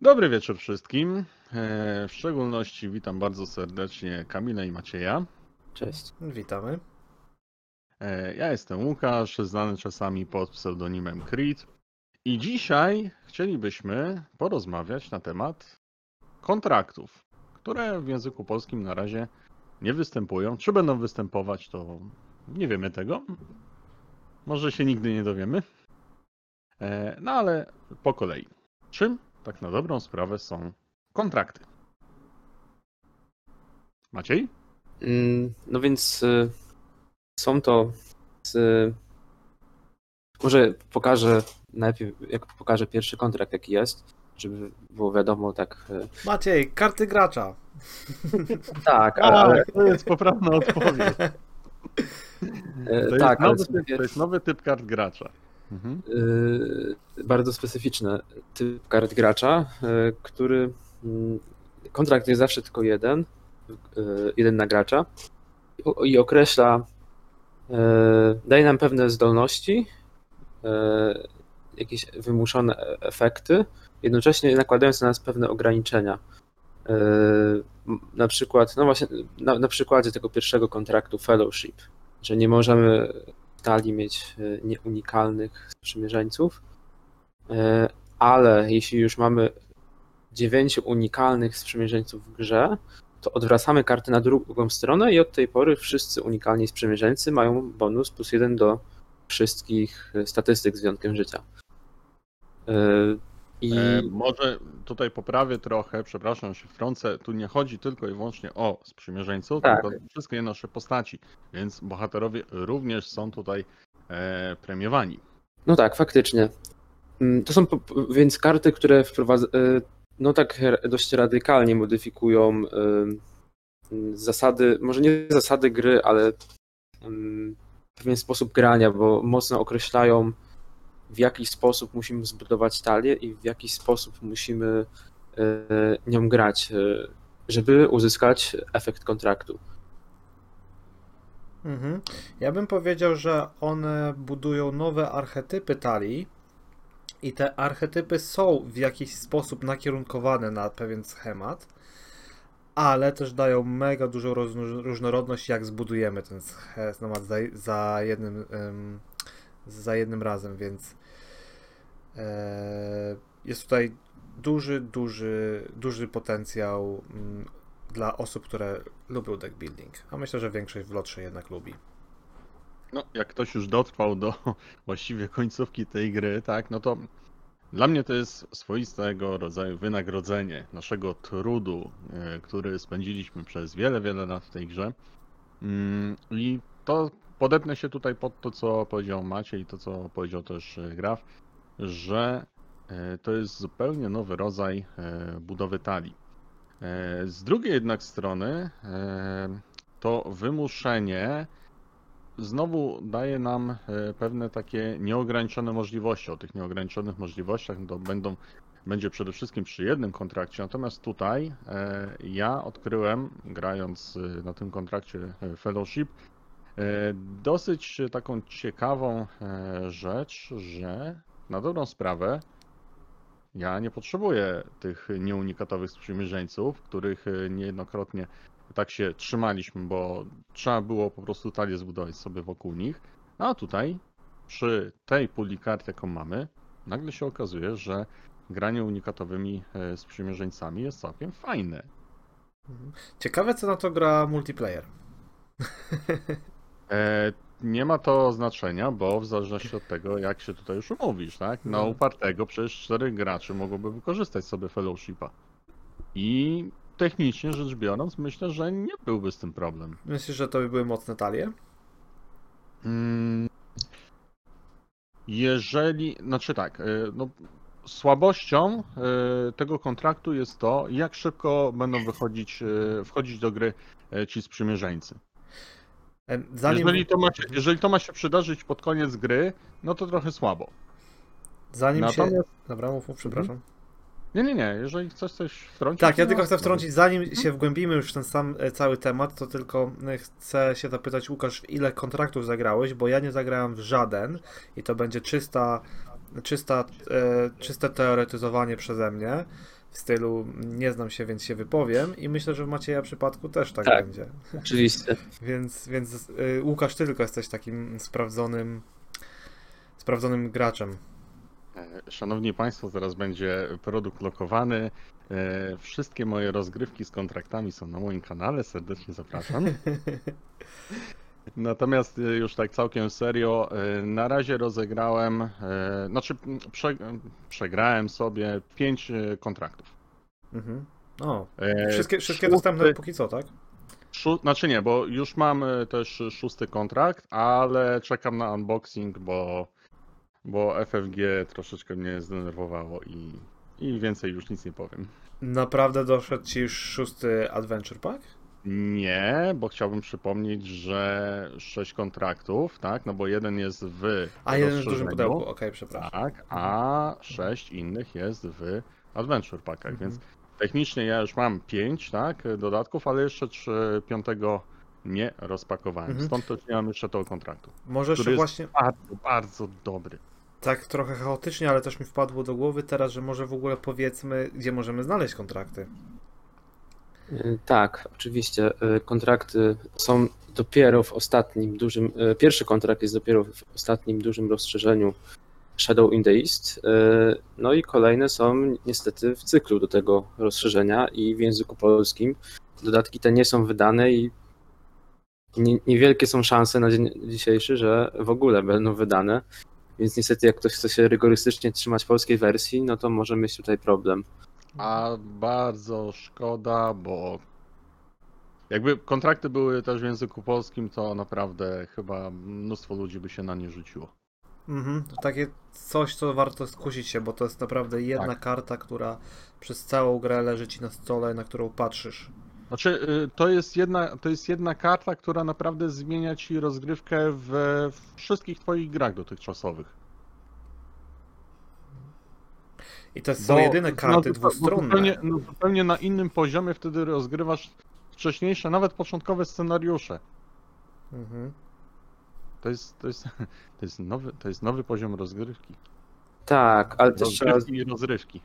Dobry wieczór wszystkim. E, W szczególności witam bardzo serdecznie Kamilę i Macieja. Cześć. Witamy. E, Ja jestem Łukasz, znany czasami pod pseudonimem Creed. I dzisiaj chcielibyśmy porozmawiać na temat kontraktów, które w języku polskim na razie nie występują. Czy będą występować, to nie wiemy tego. Może się nigdy nie dowiemy. E, No ale po kolei. Czym tak na dobrą sprawę są kontrakty? Maciej? Mm, No więc y, są to. z- Może pokażę najpierw, jak pokażę pierwszy kontrakt, jaki jest, żeby było wiadomo, tak. y, Maciej, karty gracza. Tak, ale, ale to jest poprawna odpowiedź. y, To, tak, jest, ale nowy typ, to jest nowy typ kart gracza. Mhm. y, bardzo specyficzny typ kart gracza, y, który. mm, Kontrakt jest zawsze tylko jeden, y, jeden na gracza i- określa, daje nam pewne zdolności, jakieś wymuszone efekty, jednocześnie nakładając na nas pewne ograniczenia. Na przykład, no właśnie, na, na przykładzie tego pierwszego kontraktu Fellowship, że nie możemy stali mieć y, nieunikalnych sprzymierzeńców, y, ale jeśli już mamy dziewięciu unikalnych sprzymierzeńców w grze, to odwracamy kartę na drugą stronę i od tej pory wszyscy unikalni sprzymierzeńcy mają bonus plus jeden do wszystkich y, statystyk z wyjątkiem życia. I E, może tutaj poprawię trochę, przepraszam, się wtrącę. Tu nie chodzi tylko i wyłącznie o sprzymierzeńców, Tak. tylko wszystkie nasze postaci, więc bohaterowie również są tutaj e, premiowani. no tak, faktycznie. Mm, To są więc karty, które wprowadza, y, no tak dość radykalnie modyfikują y, zasady, może nie zasady gry, ale ym, pewien sposób grania, bo mocno określają w jaki sposób musimy zbudować talię i w jaki sposób musimy y, nią grać, y, żeby uzyskać efekt kontraktu. Mhm. Ja bym powiedział, że one budują nowe archetypy talii i te archetypy są w jakiś sposób nakierunkowane na pewien schemat, ale też dają mega dużą różnorodność, jak zbudujemy ten schemat za, za, jednym, za jednym razem, więc e, jest tutaj duży, duży, duży potencjał mm, dla osób, które lubią deck building. A myślę, że większość w lotrze jednak lubi. No, jak ktoś już dotrwał do właściwie końcówki tej gry, tak, no to dla mnie to jest swoistego rodzaju wynagrodzenie naszego trudu, e, który spędziliśmy przez wiele, wiele lat w tej grze. Mm, I to podepnę się tutaj pod to, co powiedział Maciej i to, co powiedział też e, Graf, że e, to jest zupełnie nowy rodzaj e, budowy talii. Z drugiej jednak strony to wymuszenie znowu daje nam pewne takie nieograniczone możliwości. O tych nieograniczonych możliwościach to będą, będzie przede wszystkim przy jednym kontrakcie, natomiast tutaj ja odkryłem, grając na tym kontrakcie Fellowship, dosyć taką ciekawą e, rzecz, że na dobrą sprawę ja nie potrzebuję tych nieunikatowych sprzymierzeńców, których e, niejednokrotnie tak się trzymaliśmy, bo trzeba było po prostu talię zbudować sobie wokół nich. A tutaj, przy tej puli kart, jaką mamy, nagle się okazuje, że granie unikatowymi e, sprzymierzeńcami jest całkiem fajne. Ciekawe, co na to gra multiplayer. E, nie ma to znaczenia, bo w zależności od tego, jak się tutaj już umówisz, tak? Na No. upartego przecież czterech graczy mogłoby wykorzystać sobie fellowshipa. I technicznie rzecz biorąc, myślę, że nie byłby z tym problem. Myślisz, że to by były mocne talie? Mm, Jeżeli, znaczy tak, y, no, słabością y, tego kontraktu jest to, jak szybko będą wychodzić, y, wchodzić do gry ci sprzymierzeńcy. Zanim, Jeżeli to, ma się, jeżeli to ma się przydarzyć pod koniec gry, no to trochę słabo. zanim się... Natomiast, Dobra, mów, mów, przepraszam. nie, nie, nie, jeżeli chcesz coś wtrącić... Tak, ja tylko chcę wtrącić, zanim się wgłębimy już w ten sam e, cały temat, to tylko e, chcę się zapytać, Łukasz, w ile kontraktów zagrałeś, bo ja nie zagrałem w żaden i to będzie czysta czysta, e, czyste teoretyzowanie przeze mnie w stylu nie znam się, więc się wypowiem i myślę, że w Macieja przypadku też tak, Tak. będzie. Oczywiście. Więc, więc y, Łukasz, ty tylko jesteś takim sprawdzonym sprawdzonym graczem. E, Szanowni Państwo, zaraz będzie produkt lokowany. E, Wszystkie moje rozgrywki z kontraktami są na moim kanale, serdecznie zapraszam. Natomiast e, już tak całkiem serio, e, na razie rozegrałem, e, znaczy prze, przegrałem sobie pięć kontraktów. Mhm. O, wszystkie, wszystkie szósty- dostępne póki co, tak? Szó- znaczy nie, bo już mam też szósty kontrakt, ale czekam na unboxing, bo, bo FFG troszeczkę mnie zdenerwowało i, i więcej już nic nie powiem. Naprawdę doszedł ci już szósty Adventure Pack? Nie, bo chciałbym przypomnieć, że sześć kontraktów, tak? No bo jeden jest w A jeden w dużym pudełku, okej, przepraszam. Tak, a sześć innych jest w Adventure Packach, Mhm. więc technicznie ja już mam pięć, tak, dodatków, ale jeszcze trzy, piątego nie rozpakowałem. Mhm. Stąd też nie mam jeszcze tego kontraktu. Może jeszcze właśnie bardzo, bardzo dobry. tak trochę chaotycznie, ale też mi wpadło do głowy teraz, że może w ogóle powiedzmy, gdzie możemy znaleźć kontrakty. Y, Tak, oczywiście. y, Kontrakty są dopiero w ostatnim dużym. y, Pierwszy kontrakt jest dopiero w ostatnim dużym rozszerzeniu Shadow in the East. No i kolejne są niestety w cyklu do tego rozszerzenia i w języku polskim. Dodatki te nie są wydane i nie- niewielkie są szanse na dzień dzisiejszy, że w ogóle będą wydane. Więc niestety, jak ktoś chce się rygorystycznie trzymać polskiej wersji, no to może mieć tutaj problem. A bardzo szkoda, bo jakby kontrakty były też w języku polskim, to naprawdę chyba mnóstwo ludzi by się na nie rzuciło. Mhm, to takie coś, co warto skusić się, bo to jest naprawdę jedna Tak. karta, która przez całą grę leży ci na stole, na którą patrzysz. Znaczy, y, to jest jedna, to jest jedna karta, która naprawdę zmienia ci rozgrywkę w, w wszystkich twoich grach dotychczasowych. I to są Bo- jedyne karty no, dwustronne. Zupełnie, no, zupełnie na innym poziomie wtedy rozgrywasz wcześniejsze, nawet początkowe scenariusze. Mhm. To jest, to jest, to jest, nowy, to jest nowy poziom rozgrywki. Tak, ale też trzeba Rozgrywki i rozrywki.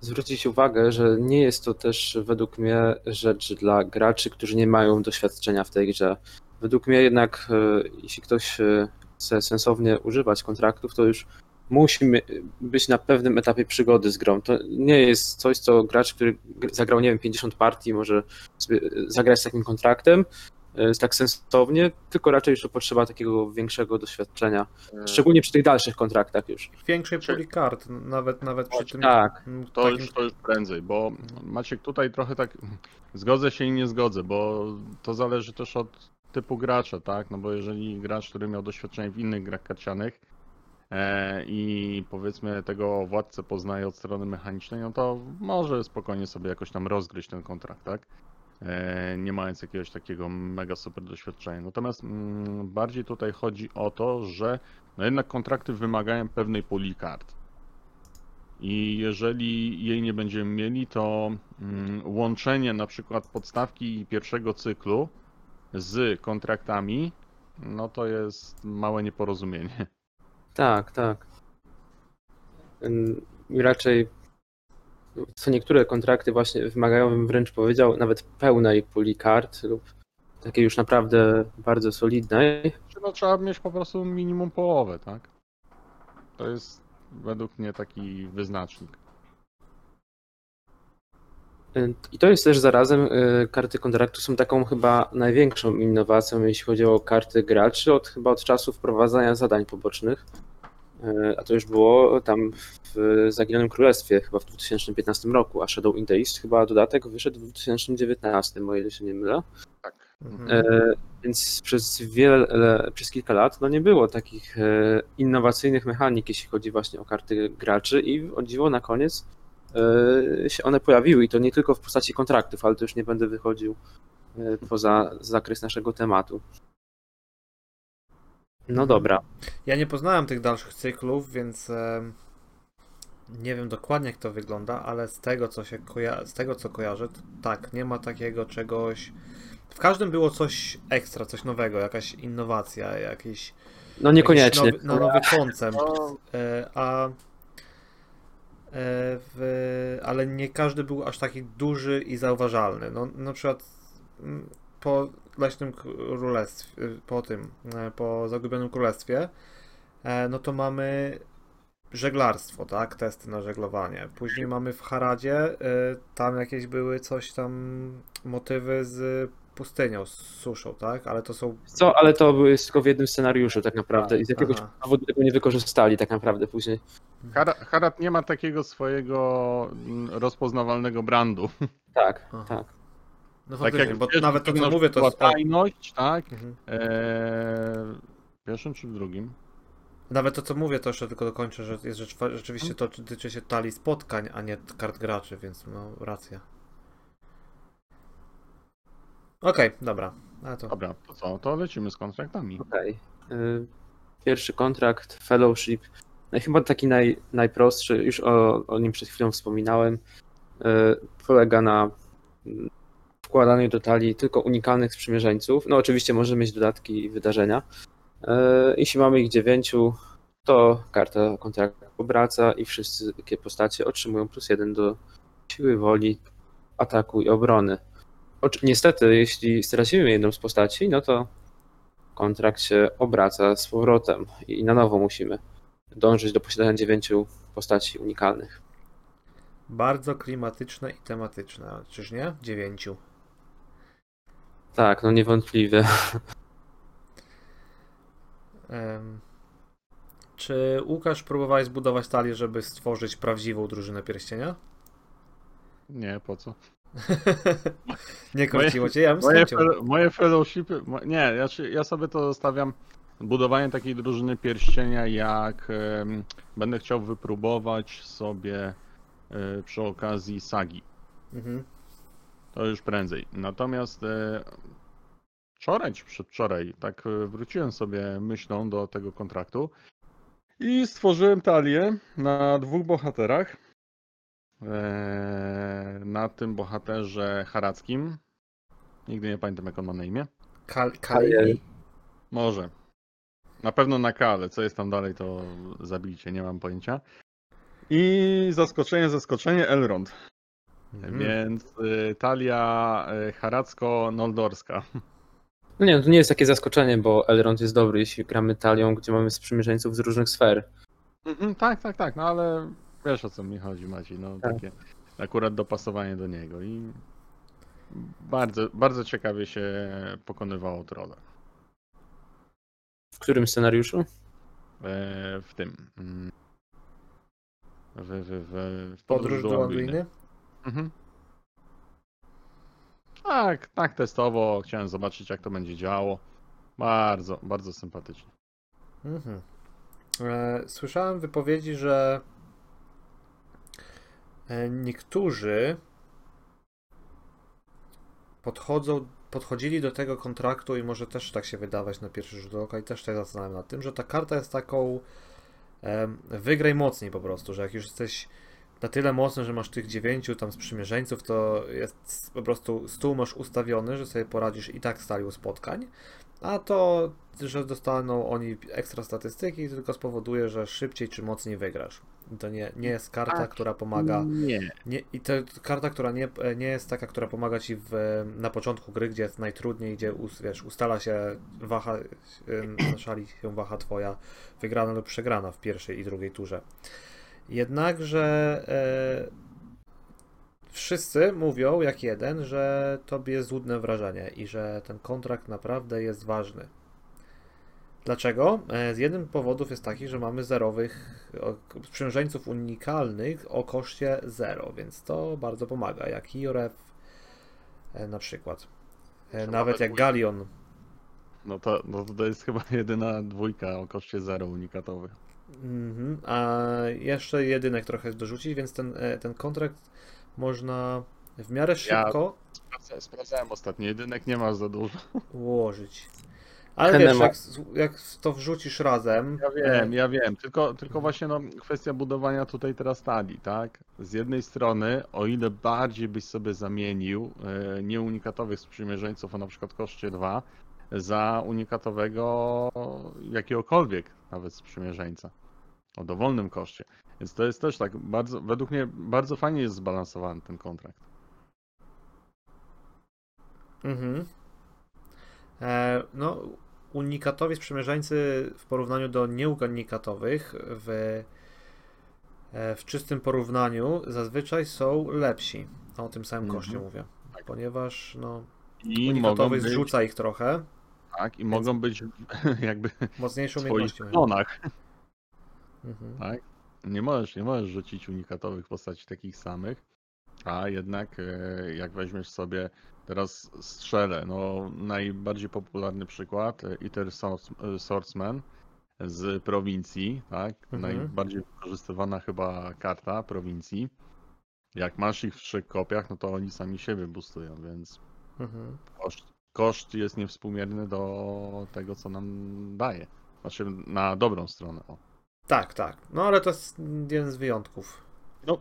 zwrócić uwagę, że nie jest to też według mnie rzecz dla graczy, którzy nie mają doświadczenia w tej grze. Według mnie jednak, e, jeśli ktoś e, chce sensownie używać kontraktów, to już musi być na pewnym etapie przygody z grą. To nie jest coś, co gracz, który gr- zagrał, nie wiem, 50 partii, może sobie e, zagrać z takim kontraktem, e, tak sensownie, tylko raczej już potrzeba takiego większego doświadczenia. Szczególnie przy tych dalszych kontraktach już. Większej puli kart, nawet, nawet przy tym Tak, To takim... już, to już prędzej, bo Maciek tutaj trochę tak zgodzę się i nie zgodzę, bo to zależy też od typu gracza, tak? No bo jeżeli gracz, który miał doświadczenie w innych grach karcianych e, i powiedzmy tego władcę poznaje od strony mechanicznej, no to może spokojnie sobie jakoś tam rozgryźć ten kontrakt, tak? E, nie mając jakiegoś takiego mega super doświadczenia. Natomiast mm, bardziej tutaj chodzi o to, że no jednak kontrakty wymagają pewnej puli kart. I jeżeli jej nie będziemy mieli, to mm, łączenie na przykład podstawki pierwszego cyklu z kontraktami, no to jest małe nieporozumienie. Tak, tak. I raczej co niektóre kontrakty właśnie wymagają, bym wręcz powiedział, nawet pełnej puli kart lub takiej już naprawdę bardzo solidnej. No, trzeba mieć po prostu minimum połowę, tak? To jest według mnie taki wyznacznik. I to jest też zarazem, y, karty kontraktu są taką chyba największą innowacją, jeśli chodzi o karty graczy, od chyba od czasu wprowadzania zadań pobocznych. Y, A to już było tam w Zaginionym Królestwie chyba w 2015 roku, a Shadow in the East chyba dodatek wyszedł w 2019, o ile się nie mylę. Tak. Mhm. E, Więc przez wiele, przez kilka lat no nie było takich innowacyjnych mechanik, jeśli chodzi właśnie o karty graczy i o dziwo na koniec się one pojawiły i to nie tylko w postaci kontraktów, ale to już nie będę wychodził e, poza zakres naszego tematu. No dobra. Ja nie poznałem tych dalszych cyklów, więc em, nie wiem dokładnie jak to wygląda, ale z tego co się koja- z tego co kojarzę, to tak, nie ma takiego czegoś. W każdym było coś ekstra, coś nowego, jakaś innowacja, jakiś No niekoniecznie. jakiś Nowy, na nowy koncept. No. E, A e, w, ale nie każdy był aż taki duży i zauważalny. No, na przykład mm, po Leśnym Królestwie, po tym, e, po Zagubionym Królestwie, e, no to mamy żeglarstwo, tak? Testy na żeglowanie. Później mamy w Haradzie, e, tam jakieś były coś tam, motywy z pustynią, z suszą, tak? Ale to są Co, ale to były tylko w jednym scenariuszu tak naprawdę i z jakiegoś Aha. powodu tego nie wykorzystali tak naprawdę później. Hara- Harat nie ma takiego swojego mm, rozpoznawalnego brandu. Tak, Aha. tak. No Tak jak bo pierwszym nawet to, co mówię, to jest... tajność, tak? Mhm. Eee, w pierwszym czy w drugim? Nawet to, co mówię, to jeszcze tylko dokończę, że jest rzecz, rzeczywiście to tyczy się talii spotkań, a nie kart graczy, więc no, racja. Okej, dobra. A to... Dobra, to co? To lecimy z kontraktami. Okej. Y, Pierwszy kontrakt, fellowship. No chyba taki naj, najprostszy, już o, o nim przed chwilą wspominałem. y, Polega na mm, wkładaniu do talii tylko unikalnych sprzymierzeńców. No oczywiście możemy mieć dodatki i wydarzenia. Y, Jeśli mamy ich dziewięciu, to karta kontraktu obraca i wszystkie postacie otrzymują plus jeden do siły woli, ataku i obrony. Niestety, jeśli stracimy jedną z postaci, no to kontrakt się obraca z powrotem i na nowo musimy dążyć do posiadania dziewięciu postaci unikalnych. Bardzo klimatyczne i tematyczne, czyż nie? Dziewięciu. Tak, no niewątpliwie. Em, Czy Łukasz próbowałeś zbudować talię, żeby stworzyć prawdziwą drużynę pierścienia? Nie, po co? nie kręciło cię? Ja bym Moje, fel- moje fellowshipy. Nie, ja, ja sobie to zostawiam. Budowanie takiej drużyny pierścienia, jak będę chciał wypróbować sobie e, przy okazji sagi. Mhm. To już prędzej. Natomiast e, wczoraj czy przedwczoraj, tak e, wróciłem sobie myślą do tego kontraktu i stworzyłem talię na dwóch bohaterach. E, na tym bohaterze harackim. Nigdy nie pamiętam, jak on ma na imię. Kal? Może. Na pewno na K, ale co jest tam dalej, to zabijcie, nie mam pojęcia. I zaskoczenie, zaskoczenie Elrond. Mhm. Więc y, talia y, haracko-noldorska. No nie, to nie jest takie zaskoczenie, bo Elrond jest dobry, jeśli gramy talią, gdzie mamy sprzymierzeńców z różnych sfer. Mhm, tak, tak, tak, no ale wiesz o co mi chodzi Maciej, no Tak. takie akurat dopasowanie do niego i bardzo, bardzo ciekawie się pokonywało trolle W którym scenariuszu? e, w tym. mm, W, w, w, w Podróż do Anduiny? Mhm. Tak, tak testowo. Chciałem zobaczyć, jak to będzie działało. Bardzo, bardzo sympatycznie. Mhm. E, Słyszałem wypowiedzi, że niektórzy podchodzą, podchodzili do tego kontraktu i może też tak się wydawać na pierwszy rzut oka i też tak zastanawiam nad tym, że ta karta jest taką wygraj mocniej po prostu, że jak już jesteś na tyle mocny, że masz tych dziewięciu tam sprzymierzeńców, to jest po prostu stół masz ustawiony, że sobie poradzisz i tak z talią spotkań, a to, że dostaną oni ekstra statystyki, tylko spowoduje, że szybciej czy mocniej wygrasz. To nie, nie jest karta, Tak. która pomaga. Nie. Nie, I to karta, która nie, nie jest taka, która pomaga ci w, na początku gry, gdzie jest najtrudniej, gdzie wiesz, ustala się waha, szali się waha twoja wygrana lub przegrana w pierwszej i drugiej turze. Jednakże e, wszyscy mówią jak jeden, że tobie jest złudne wrażenie i że ten kontrakt naprawdę jest ważny. Dlaczego? E, Z jednym powodów jest taki, że mamy zerowych sprzymierzeńców unikalnych o koszcie 0, więc to bardzo pomaga, jak Ioref e, na przykład. E, Trzeba Nawet jak. Galion. No to, no to jest chyba jedyna dwójka o koszcie zero unikatowych. Mhm, A jeszcze jedynek trochę dorzucić, więc ten, ten kontrakt można w miarę szybko Sprawdzałem, sprawdzałem ostatnio, jedynek nie masz za dużo. ułożyć. Ale wiesz, jak, jak to wrzucisz razem. Ja e, wiem, ja wiem, tylko, tylko właśnie no, kwestia budowania tutaj teraz talii, tak? Z jednej strony, o ile bardziej byś sobie zamienił e, nieunikatowych sprzymierzeńców o na przykład koszcie 2 za unikatowego jakiegokolwiek nawet sprzymierzeńca o dowolnym koszcie. Więc to jest też tak bardzo, według mnie bardzo fajnie jest zbalansowany ten kontrakt. Mhm. E, no, unikatowi sprzymierzeńcy w porównaniu do nieunikatowych w, e, w czystym porównaniu zazwyczaj są lepsi. O tym samym Mhm. koszcie mówię. Tak. Ponieważ no, I unikatowy być, zrzuca ich trochę. tak, i mogą być jakby Mocniejsze w umiejętności mają. klonach. Mhm. Tak? Nie możesz, nie możesz rzucić unikatowych postaci takich samych, a jednak e, jak weźmiesz sobie teraz strzelę, no najbardziej popularny przykład, e, Iter Swords- e, Swordsman z prowincji, tak? Mhm. Najbardziej wykorzystywana chyba karta prowincji. Jak masz ich w trzech kopiach, no to oni sami siebie boostują, więc Mhm. koszt, koszt jest niewspółmierny do tego, co nam daje. Znaczy na dobrą stronę. O. Tak, tak. No ale to jest jeden z wyjątków. No,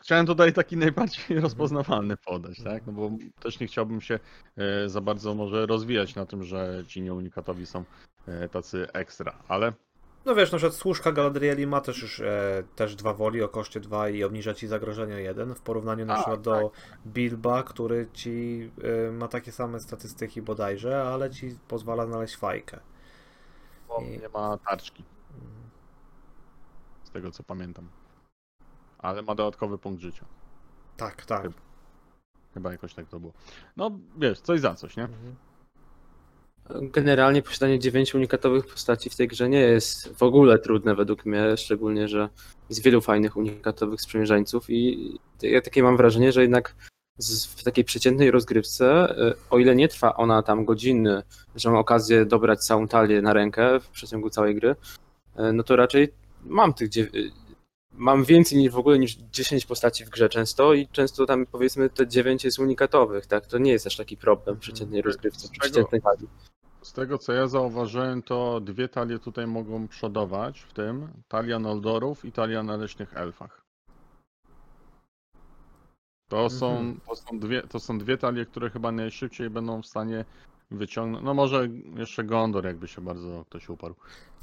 chciałem tutaj taki najbardziej rozpoznawalny podać, tak? No bo też nie chciałbym się e, za bardzo może rozwijać na tym, że ci nieunikatowi są e, tacy ekstra, ale No wiesz, na przykład służka Galadrieli ma też już e, też dwa woli o koszcie 2 i obniża ci zagrożenie o 1 w porównaniu na Tak, przykład do Bilba, który ci e, ma takie same statystyki bodajże, ale ci pozwala znaleźć fajkę. bo I- nie ma tarczki, Mhm. Z tego co pamiętam. Ale ma dodatkowy punkt życia. Tak, tak. Chyba jakoś tak to było. No wiesz, coś za coś, nie? Mhm. Generalnie posiadanie dziewięciu unikatowych postaci w tej grze nie jest w ogóle trudne według mnie, szczególnie, że jest wielu fajnych unikatowych sprzymierzeńców i ja takie mam wrażenie, że jednak z, w takiej przeciętnej rozgrywce, y, o ile nie trwa ona tam godziny, że mam okazję dobrać całą talię na rękę w przeciągu całej gry, y, no to raczej mam tych y, mam więcej niż w ogóle niż 10 postaci w grze często i często tam powiedzmy te 9 jest unikatowych, tak? To nie jest aż taki problem przeciętnej rozgrywce, Z tego- przeciętnej talii. Z tego co ja zauważyłem, to dwie talie tutaj mogą przodować w tym. Talia Noldorów i talia na leśnych elfach. To są, Mhm. to, są dwie, to są dwie talie, które chyba najszybciej będą w stanie wyciągnąć. No może jeszcze Gondor, jakby się bardzo ktoś uparł.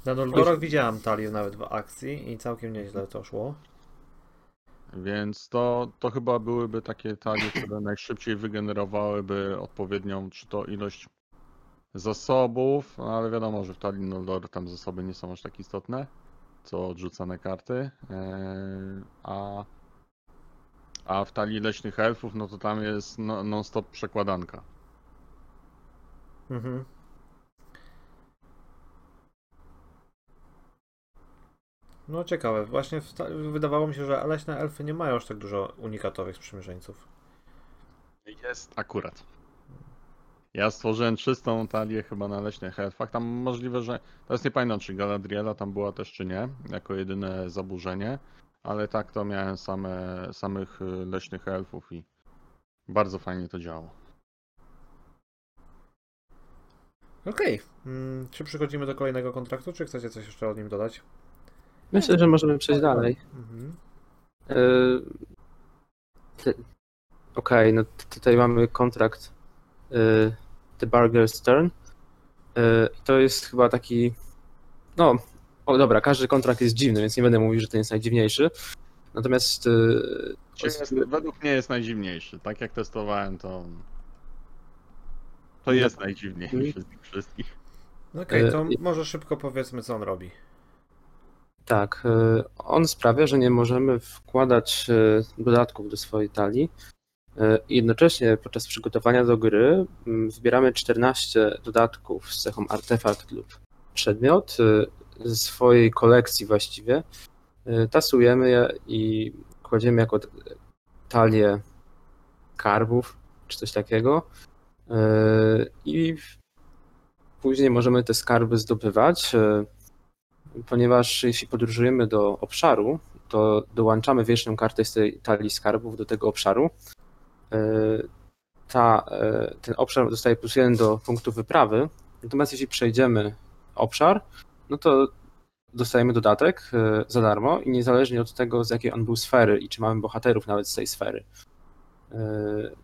Na Noldorach widziałem talię nawet w akcji i całkiem nieźle to szło. Więc to, to chyba byłyby takie talie, które najszybciej wygenerowałyby odpowiednią, czy to ilość zasobów, no ale wiadomo, że w talii Noldor tam zasoby nie są aż tak istotne, co odrzucane karty, eee, a, a w talii leśnych elfów, no to tam jest no, non-stop przekładanka. Mhm. No ciekawe, właśnie wydawało mi się, że leśne elfy nie mają aż tak dużo unikatowych sprzymierzeńców. Jest akurat. Ja stworzyłem czystą talię chyba na leśnych elfach. Tam możliwe, że. Teraz nie pamiętam, czy Galadriela tam była też, czy nie, jako jedyne zaburzenie. Ale tak to miałem same, samych y, leśnych elfów i bardzo fajnie to działało. Okej, mm, czy przechodzimy do kolejnego kontraktu, czy chcecie coś jeszcze o nim dodać? Myślę, że możemy przejść dalej. Mhm. E, Okej, no t- tutaj mamy kontrakt e, The Barger's Turn. E, i To jest chyba taki. No, o dobra, każdy kontrakt jest dziwny, więc nie będę mówił, że ten jest najdziwniejszy. Natomiast Czy jest, według mnie jest najdziwniejszy. Tak jak testowałem, to. To jest najdziwniejszy z tych wszystkich. Okej, E, to może szybko powiedzmy, co on robi. Tak, e, on sprawia, że nie możemy wkładać e, dodatków do swojej talii. I Jednocześnie podczas przygotowania do gry mm, wybieramy 14 dodatków z cechą artefakt lub przedmiot ze swojej kolekcji właściwie. Tasujemy je i kładziemy jako talię karbów czy coś takiego. I później możemy te skarby zdobywać, ponieważ jeśli podróżujemy do obszaru, to dołączamy wierzchnią kartę z tej talii skarbów do tego obszaru. E, Ta, e, ten obszar dostaje plus jeden do punktu wyprawy, natomiast jeśli przejdziemy obszar, no to dostajemy dodatek e, za darmo i niezależnie od tego, z jakiej on był sfery i czy mamy bohaterów nawet z tej sfery.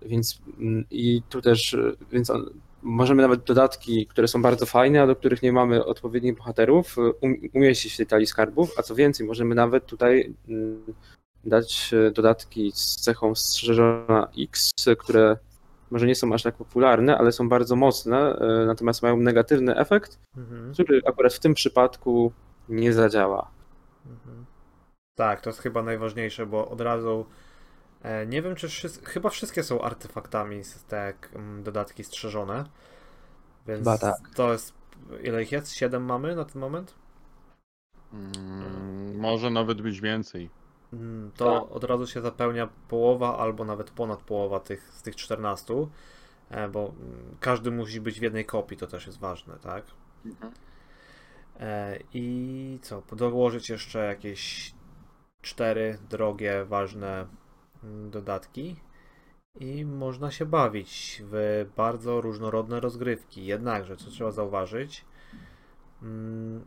Więc mm, i tu też, więc on, możemy nawet dodatki, które są bardzo fajne, a do których nie mamy odpowiednich bohaterów, um, umieścić w tej talii skarbów, a co więcej, możemy nawet tutaj mm, dać e, dodatki z cechą strzeżona X, które może nie są aż tak popularne, ale są bardzo mocne, e, natomiast mają negatywny efekt, Mhm. który akurat w tym przypadku nie zadziała. Mhm. Tak, to jest chyba najważniejsze, bo od razu nie wiem, czy wszyscy, chyba wszystkie są artefaktami z te dodatki strzeżone. Więc Chyba tak. to jest. Ile ich jest? Siedem mamy na ten moment? Mm, może nawet być więcej. Mm, To Tak. od razu się zapełnia połowa albo nawet ponad połowa tych, z tych 14, e, bo mm, każdy musi być w jednej kopii, to też jest ważne, tak? E, I co? Dołożyć jeszcze jakieś cztery drogie, ważne dodatki i można się bawić w bardzo różnorodne rozgrywki. Jednakże, co trzeba zauważyć, mm,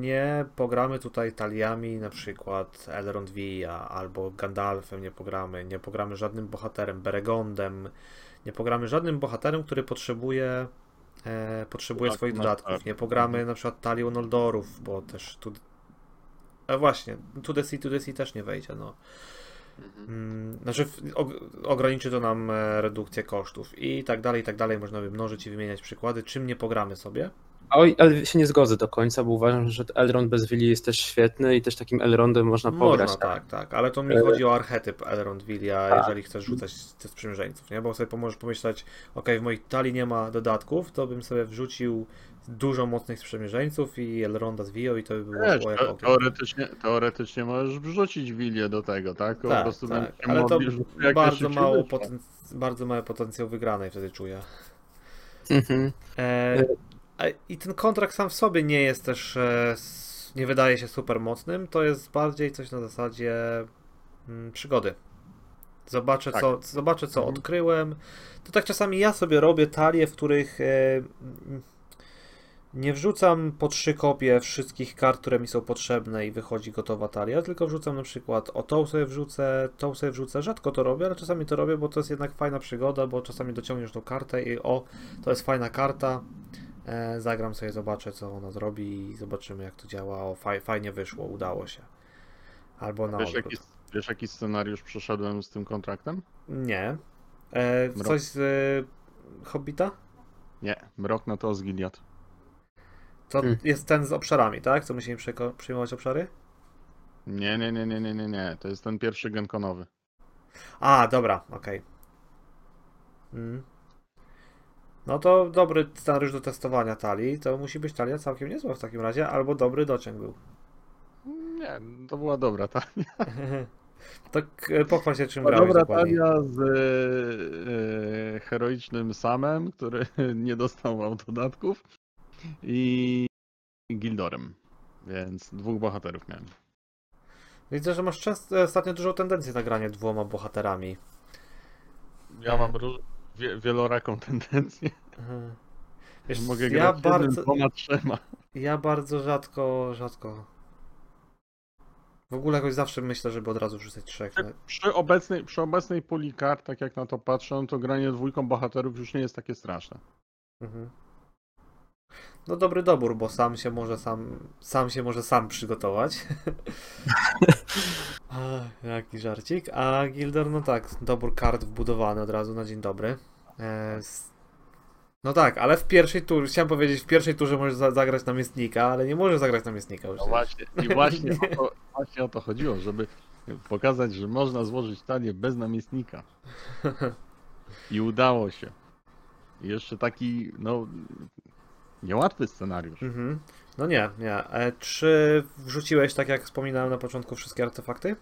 nie pogramy tutaj taliami, na przykład Elrond Villa albo Gandalfem nie pogramy, nie pogramy żadnym bohaterem, Beregondem, nie pogramy żadnym bohaterem, który potrzebuje e, potrzebuje Tak, swoich na dodatków. start. Nie pogramy na przykład talią Noldorów, bo też tu a właśnie, sea, to the sea też nie wejdzie, no. Mm, Znaczy, ograniczy to nam e, redukcję kosztów i tak dalej, i tak dalej. Można by mnożyć i wymieniać przykłady, czym nie pogramy sobie. Oj, ale się nie zgodzę do końca, bo uważam, że Elrond bez Willi jest też świetny i też takim Elrondem można pograć. Można, tak, tak, ale to mi E, chodzi o archetyp Elrond Villia, tak. jeżeli chcesz rzucać te sprzymierzeńców, nie? Bo sobie możesz pomyśleć, ok, w mojej talii nie ma dodatków, to bym sobie wrzucił dużo mocnych sprzymierzeńców i Elronda z Vio i to by było Wiesz, ogień. teoretycznie, teoretycznie możesz wrzucić Wilię do tego, tak? Po Tak, prostu tak, ale to bardzo, mało poten- bardzo mały potencjał wygranej wtedy czuję. Mhm. E, I ten kontrakt sam w sobie nie jest też, e, nie wydaje się super mocnym, to jest bardziej coś na zasadzie mm, przygody. Zobaczę, Tak. co, zobaczę, co Mhm. odkryłem. To tak czasami ja sobie robię talie, w których e, nie wrzucam po trzy kopie wszystkich kart, które mi są potrzebne i wychodzi gotowa talia, tylko wrzucam na przykład o tą sobie wrzucę, tą sobie wrzucę. Rzadko to robię, ale czasami to robię, bo to jest jednak fajna przygoda, bo czasami dociągniesz tą kartę i o, to jest fajna karta. E, zagram sobie, zobaczę co ona zrobi i zobaczymy jak to działa. O, faj, fajnie wyszło, udało się. Albo na Wiesz odwrót. jaki, wiesz, jaki scenariusz przeszedłem z tym kontraktem? Nie. E, coś z e, Hobbita? Nie, Mrok na to z Gilead. To Hmm. jest ten z obszarami, tak? Co musimy przyjmować obszary? Nie, nie, nie, nie, nie, nie, nie. To jest ten pierwszy genkonowy. A, dobra, okej. Mm. No to dobry scenariusz do testowania talii. To musi być talia całkiem niezła w takim razie, albo dobry dociąg był. Nie, to była dobra talia. to pochwal się czym Była grałeś dobra dokładnie. talia z e, heroicznym Samem, który nie dostał dodatków i Gildorem. Więc dwóch bohaterów miałem. Widzę, że masz często, ostatnio dużą tendencję na granie dwoma bohaterami. Ja mam róż, wie, wieloraką tendencję. Mhm. Wiesz, Mogę ja grać jednym, bardzo, dwoma, trzema. ja bardzo rzadko, rzadko. W ogóle jakoś zawsze myślę, żeby od razu wrzucać trzech. No, Przy obecnej, przy obecnej puli kart, tak jak na to patrzę, no to granie dwójką bohaterów już nie jest takie straszne. Mhm. No dobry dobór, bo sam się może sam, sam się może sam przygotować. Ach, Jaki żarcik. A Gildor, no tak, dobór kart wbudowany od razu na dzień dobry. E, No tak, ale w pierwszej turze, chciałem powiedzieć, w pierwszej turze możesz za zagrać namiestnika, ale nie możesz zagrać namiestnika już. No właśnie, i właśnie o, to, właśnie o to chodziło, żeby pokazać, że można złożyć talię bez namiestnika. I udało się. I jeszcze taki, no, niełatwy scenariusz. Mhm. No nie, nie. E, czy wrzuciłeś, tak jak wspominałem na początku, wszystkie artefakty?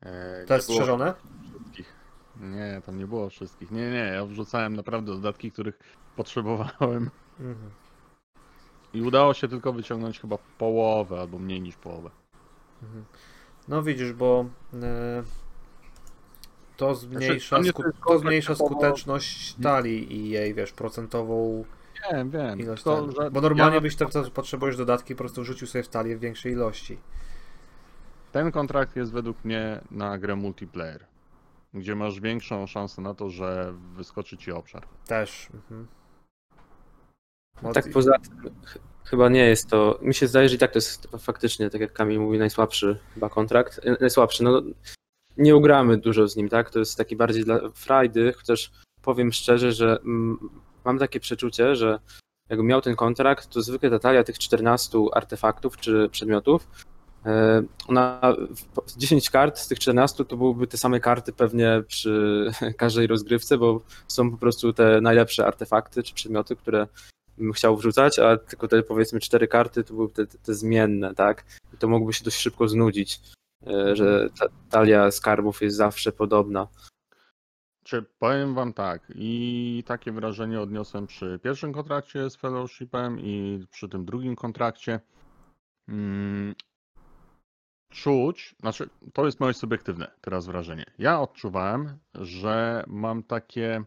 E, było strzeżone? wszystkich. Nie, tam nie było wszystkich. Nie, nie, ja wrzucałem naprawdę dodatki, których potrzebowałem. Mhm. I udało się tylko wyciągnąć chyba połowę, albo mniej niż połowę. Mhm. No widzisz, bo e, to zmniejsza, dla mnie sku- to to zmniejsza skuteczność talii i jej, wiesz, procentową Wiem, wiem. ilość. że Bo normalnie ja byś to, co potrzebujesz dodatki, po prostu wrzucił sobie w talię w większej ilości. Ten kontrakt jest według mnie na grę multiplayer. gdzie masz większą szansę na to, że wyskoczy ci obszar. Też. Mhm. No Tak i- poza tym, ch- chyba nie jest to. Mi się zdaje, że i tak to jest faktycznie, tak jak Kamil mówi, najsłabszy chyba kontrakt. E, Najsłabszy. No, nie ugramy dużo z nim, tak? To jest taki bardziej dla frajdy, chociaż powiem szczerze, że mm, mam takie przeczucie, że jakby miał ten kontrakt, to zwykle ta talia tych 14 artefaktów czy przedmiotów, e, ona, w- 10 kart z tych 14 to byłyby te same karty pewnie przy każdej rozgrywce, bo są po prostu te najlepsze artefakty czy przedmioty, które bym chciał wrzucać, a tylko te powiedzmy cztery karty to były te, te, zmienne, tak? I to mogłoby się dość szybko znudzić, że ta talia skarbów jest zawsze podobna. Czy powiem wam tak, i takie wrażenie odniosłem przy pierwszym kontrakcie z Fellowshipem i przy tym drugim kontrakcie. Mm, czuć, znaczy to jest moje subiektywne teraz wrażenie. Ja odczuwałem, że mam takie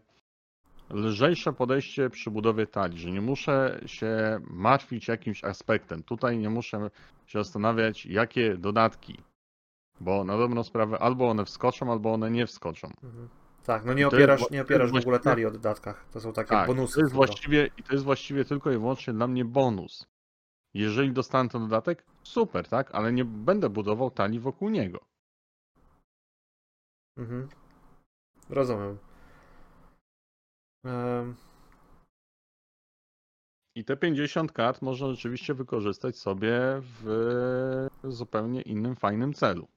lżejsze podejście przy budowie talii, że nie muszę się martwić jakimś aspektem. Tutaj nie muszę się zastanawiać, jakie dodatki, bo na dobrą sprawę albo one wskoczą, albo one nie wskoczą. Mhm. Tak, no nie jest opierasz, wła- nie opierasz w jest ogóle talii o dodatkach. To są takie Tak, bonusy. to jest tylko. właściwie, i to jest właściwie tylko i wyłącznie dla mnie bonus. Jeżeli dostanę ten dodatek, super, tak? Ale nie będę budował talii wokół niego. Mhm. Rozumiem. Em, I te 50 kart można rzeczywiście wykorzystać sobie w zupełnie innym, fajnym celu.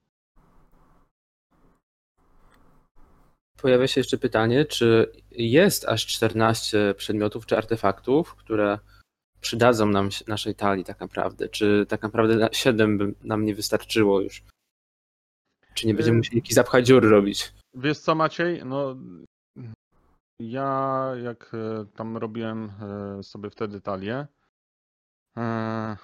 Pojawia się jeszcze pytanie, czy jest aż 14 przedmiotów czy artefaktów, które przydadzą nam naszej talii tak naprawdę? Czy tak naprawdę na- 7 by nam nie wystarczyło już? Czy nie będziemy Y- musieli jakiś zapchać dziury robić? Wiesz co, Maciej? No, ja jak e, tam robiłem e, sobie wtedy talię, e,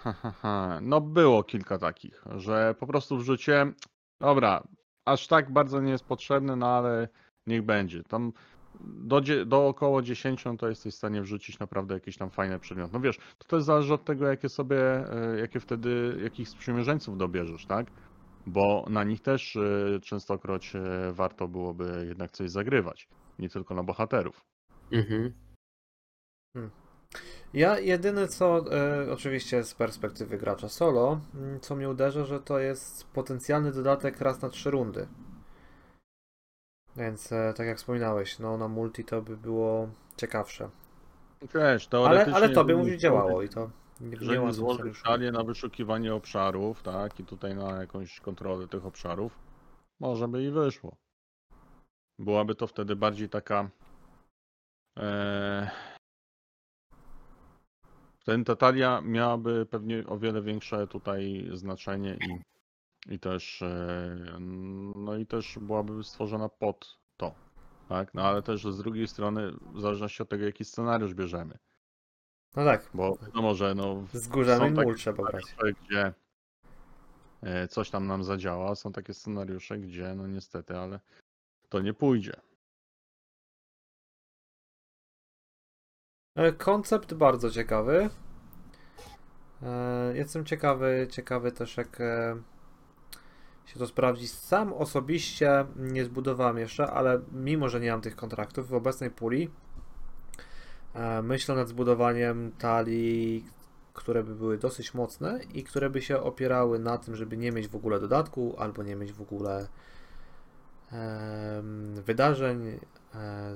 no było kilka takich, że po prostu wrzuciłem, dobra, aż tak bardzo nie jest potrzebny, no ale niech będzie. Tam do, do około 10 to jesteś w stanie wrzucić naprawdę jakieś tam fajne przedmiot. No wiesz, to też zależy od tego, jakie sobie, e, jakie wtedy, jakich sprzymierzeńców dobierzesz, tak? Bo na nich też e, częstokroć e, warto byłoby jednak coś zagrywać, nie tylko na bohaterów. Mhm. Ja jedyne co, e, oczywiście z perspektywy gracza solo, mm, co mnie uderza, że to jest potencjalny dodatek raz na trzy rundy. Więc e, tak jak wspominałeś, no na multi to by było ciekawsze. Wiesz, Ale, ale tobie jeżeli mówi działało i to nie, Jeżeli złożyć talię na wyszukiwanie obszarów, tak, i tutaj na jakąś kontrolę tych obszarów, może by i wyszło. Byłaby to wtedy bardziej taka. E, wtedy ta talia miałaby pewnie o wiele większe tutaj znaczenie i, i też e, no i też byłaby stworzona pod to. Tak, no ale też z drugiej strony, w zależności od tego, jaki scenariusz bierzemy, No tak, bo wiadomo, że no, z górzami są takie mól trzeba brać. gdzie e, coś tam nam zadziała. Są takie scenariusze, gdzie no niestety, ale to nie pójdzie. E, Koncept bardzo ciekawy. Jestem ciekawy, ciekawy też jak się to sprawdzi. Sam osobiście nie zbudowałem jeszcze, ale mimo, że nie mam tych kontraktów w obecnej puli, e, myślę nad zbudowaniem talii, które by były dosyć mocne i które by się opierały na tym, żeby nie mieć w ogóle dodatku albo nie mieć w ogóle wydarzeń e,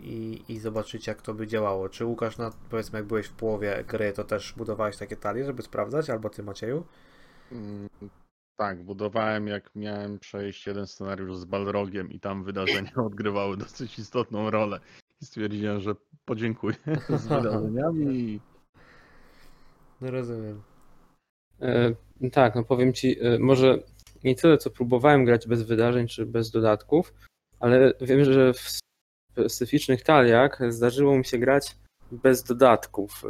i, i zobaczyć jak to by działało. Czy Łukasz, na, powiedzmy jak byłeś w połowie gry, to też budowałeś takie talie, żeby sprawdzać, albo ty Macieju? Tak, budowałem jak miałem przejść jeden scenariusz z Balrogiem i tam wydarzenia odgrywały dosyć istotną rolę. I stwierdziłem, że podziękuję z wydarzeniami No rozumiem. E, tak, no powiem ci, e, może nie tyle co próbowałem grać bez wydarzeń czy bez dodatków, ale wiem, że w specyficznych taliach zdarzyło mi się grać bez dodatków.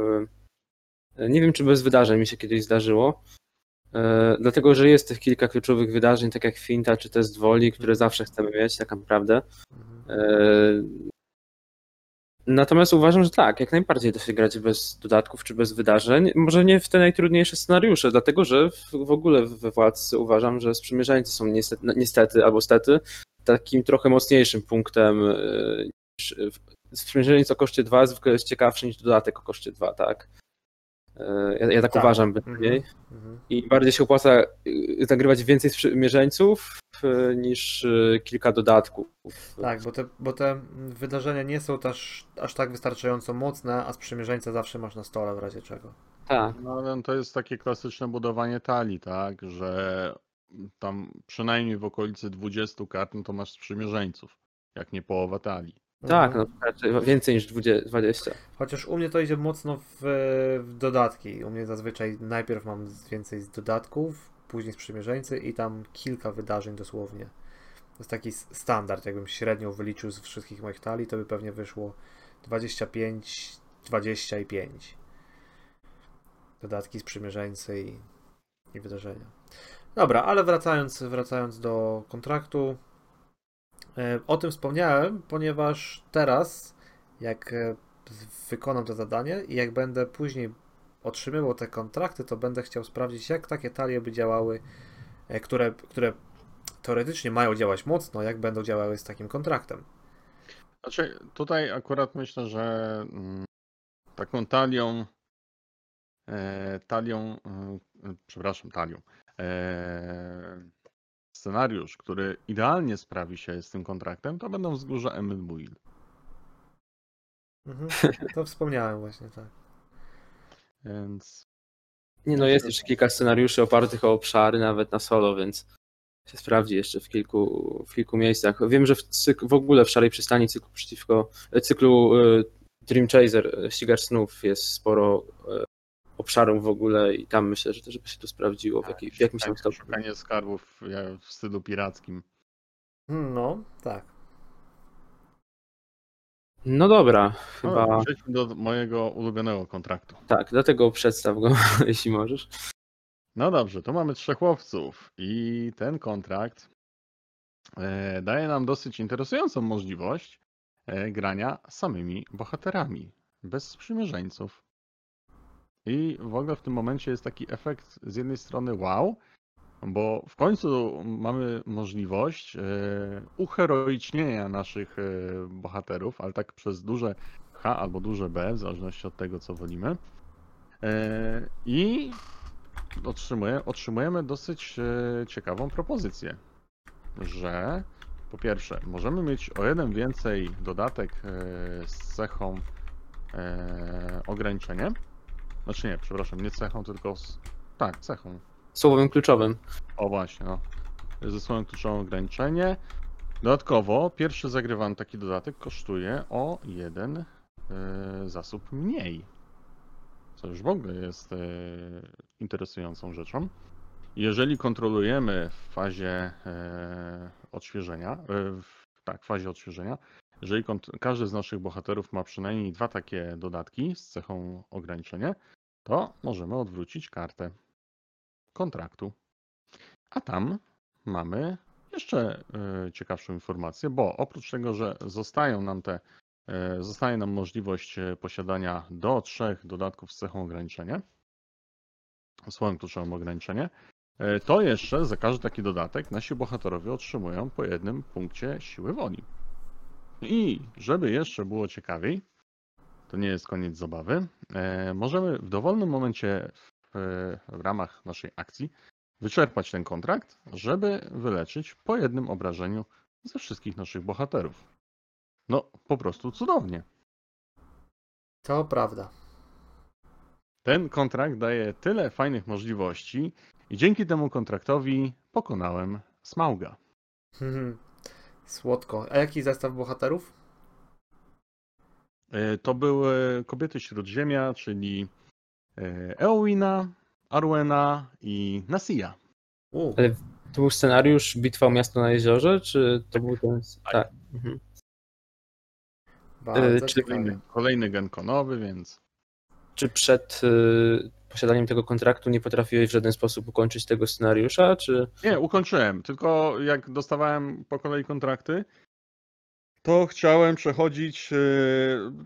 E, Nie wiem, czy bez wydarzeń mi się kiedyś zdarzyło, e, dlatego że jest tych kilka kluczowych wydarzeń, tak jak Finta czy Test Woli, które zawsze chcemy mieć, tak naprawdę. Mhm. E, Natomiast uważam, że tak, jak najbardziej da się grać bez dodatków czy bez wydarzeń. Może nie w te najtrudniejsze scenariusze, dlatego że w, w ogóle we Władcy uważam, że sprzymierzeńcy są niestety, niestety albo stety takim trochę mocniejszym punktem niż sprzymierzeniec o koszcie 2 zwykle jest ciekawszy niż dodatek o koszcie 2, tak? Y, Ja, ja tak, Tak. uważam Mhm. Mhm. I bardziej się opłaca y, zagrywać więcej sprzymierzeńców y, niż y, kilka dodatków. Tak, bo te, bo te wydarzenia nie są też aż tak wystarczająco mocne, a sprzymierzeńca zawsze masz na stole w razie czego. Tak. No ale to jest takie klasyczne budowanie talii, tak? Że tam przynajmniej w okolicy 20 kart, no to masz sprzymierzeńców. Jak nie połowa talii. Tak, Mhm. no raczej więcej niż 20. 20. Chociaż u mnie to idzie mocno w, w dodatki. U mnie zazwyczaj najpierw mam z- więcej z dodatków, później sprzymierzeńcy i tam kilka wydarzeń dosłownie. To jest taki standard. Jakbym średnią wyliczył z wszystkich moich talii, to by pewnie wyszło 25, 25. Dodatki, sprzymierzeńcy i, i wydarzenia. Dobra, ale wracając, wracając do kontraktu. E, O tym wspomniałem, ponieważ teraz, jak e, wykonam to zadanie i jak będę później otrzymywał te kontrakty, to będę chciał sprawdzić, jak takie talie by działały, e, które, które teoretycznie mają działać mocno, jak będą działały z takim kontraktem. Znaczy, tutaj akurat myślę, że mm, taką talią, talią, przepraszam, talią, scenariusz, który idealnie sprawi się z tym kontraktem, to będą wzgórza Emil Buil. Mhm. To wspomniałem właśnie, tak. Więc Nie no, jest jeszcze kilka scenariuszy opartych o obszary, nawet na solo, więc się sprawdzi jeszcze w kilku, w kilku miejscach. Wiem, że w, cyk, w ogóle w Szarej Przystani cyklu przeciwko cyklu y, Dream Chaser, y, ścigacz snów jest sporo obszarów w ogóle i tam myślę, że też by się to sprawdziło w, jaki, w jakimś tam tak, stopniu. szukanie skarbów ja, w stylu pirackim. No, tak. No dobra, chyba No, przejdźmy do mojego ulubionego kontraktu. tak, dlatego przedstaw go, jeśli możesz. No dobrze, to mamy trzech łowców i ten kontrakt e, daje nam dosyć interesującą możliwość e, grania samymi bohaterami, bez sprzymierzeńców. I w ogóle w tym momencie jest taki efekt z jednej strony wow, bo w końcu mamy możliwość e, uheroicznienia naszych e, bohaterów, ale tak przez duże H albo duże B, w zależności od tego, co wolimy. E, I otrzymuje, otrzymujemy dosyć ciekawą propozycję, że po pierwsze, możemy mieć o jeden więcej dodatek z cechą ograniczenie. Znaczy nie, przepraszam, nie cechą, tylko z... tak, cechą. Słowem kluczowym. O właśnie, no. Ze słowem kluczowym ograniczenie. Dodatkowo, pierwszy zagrywany taki dodatek kosztuje o jeden e, zasób mniej. Co już w ogóle jest e, interesującą rzeczą. Jeżeli kontrolujemy w fazie e, odświeżenia, w, tak, w fazie odświeżenia, jeżeli każdy z naszych bohaterów ma przynajmniej dwa takie dodatki z cechą ograniczenie, to możemy odwrócić kartę kontraktu. A tam mamy jeszcze e, ciekawszą informację, bo oprócz tego, że zostają nam te, e, zostaje nam możliwość e, posiadania do trzech dodatków z cechą ograniczenia, słowem kluczowym ograniczenie, to jeszcze za każdy taki dodatek nasi bohaterowie otrzymują po jednym punkcie siły woli. I żeby jeszcze było ciekawiej, to nie jest koniec zabawy, e, możemy w dowolnym momencie w, ramach naszej akcji wyczerpać ten kontrakt, żeby wyleczyć po jednym obrażeniu ze wszystkich naszych bohaterów. No, po prostu cudownie. To prawda. Ten kontrakt daje tyle fajnych możliwości i dzięki temu kontraktowi pokonałem Smauga. Słodko. A jaki zestaw bohaterów? E, To były kobiety Śródziemia, czyli e, Eowina, Arwena i Nasia. Ale to był scenariusz Bitwa o miasto na jeziorze, czy to był ten... Tak. Mhm. bardzo czy-. Kolejny, kolejny genkonowy, więc Czy przed y, posiadaniem tego kontraktu nie potrafiłeś w żaden sposób ukończyć tego scenariusza, czy... Nie, ukończyłem. Tylko jak dostawałem po kolei kontrakty, to chciałem przechodzić e,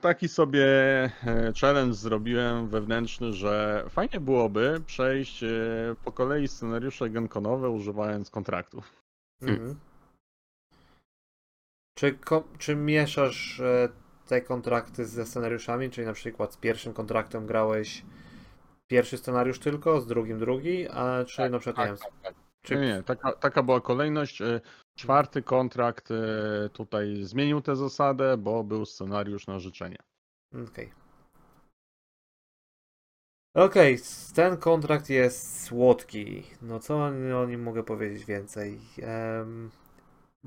taki sobie e, challenge zrobiłem wewnętrzny, że fajnie byłoby przejść e, po kolei scenariusze genkonowe używając kontraktów. Mhm. Czy, ko- czy mieszasz te kontrakty ze scenariuszami, czyli na przykład z pierwszym kontraktem grałeś pierwszy scenariusz tylko, z drugim drugi, a czy na przykład, nie wiem, tak, tak. czy Nie, nie, taka, taka była kolejność. Czwarty kontrakt e, tutaj zmienił tę zasadę, bo był scenariusz na życzenie. Okej. Okej, s- ten kontrakt jest słodki. No co o nim mogę powiedzieć więcej? Em,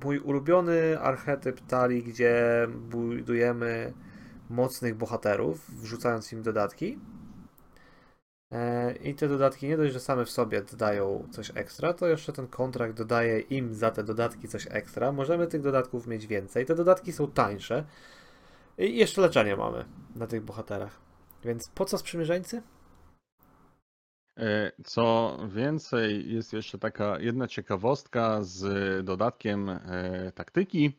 mój ulubiony archetyp talii, gdzie budujemy mocnych bohaterów, wrzucając im dodatki. E, I te dodatki nie dość, że same w sobie dodają coś ekstra, to jeszcze ten kontrakt dodaje im za te dodatki coś ekstra. Możemy tych dodatków mieć więcej. Te dodatki są tańsze. I jeszcze leczenie mamy na tych bohaterach. Więc po co sprzymierzeńcy? E, Co więcej, jest jeszcze taka jedna ciekawostka z dodatkiem e, taktyki.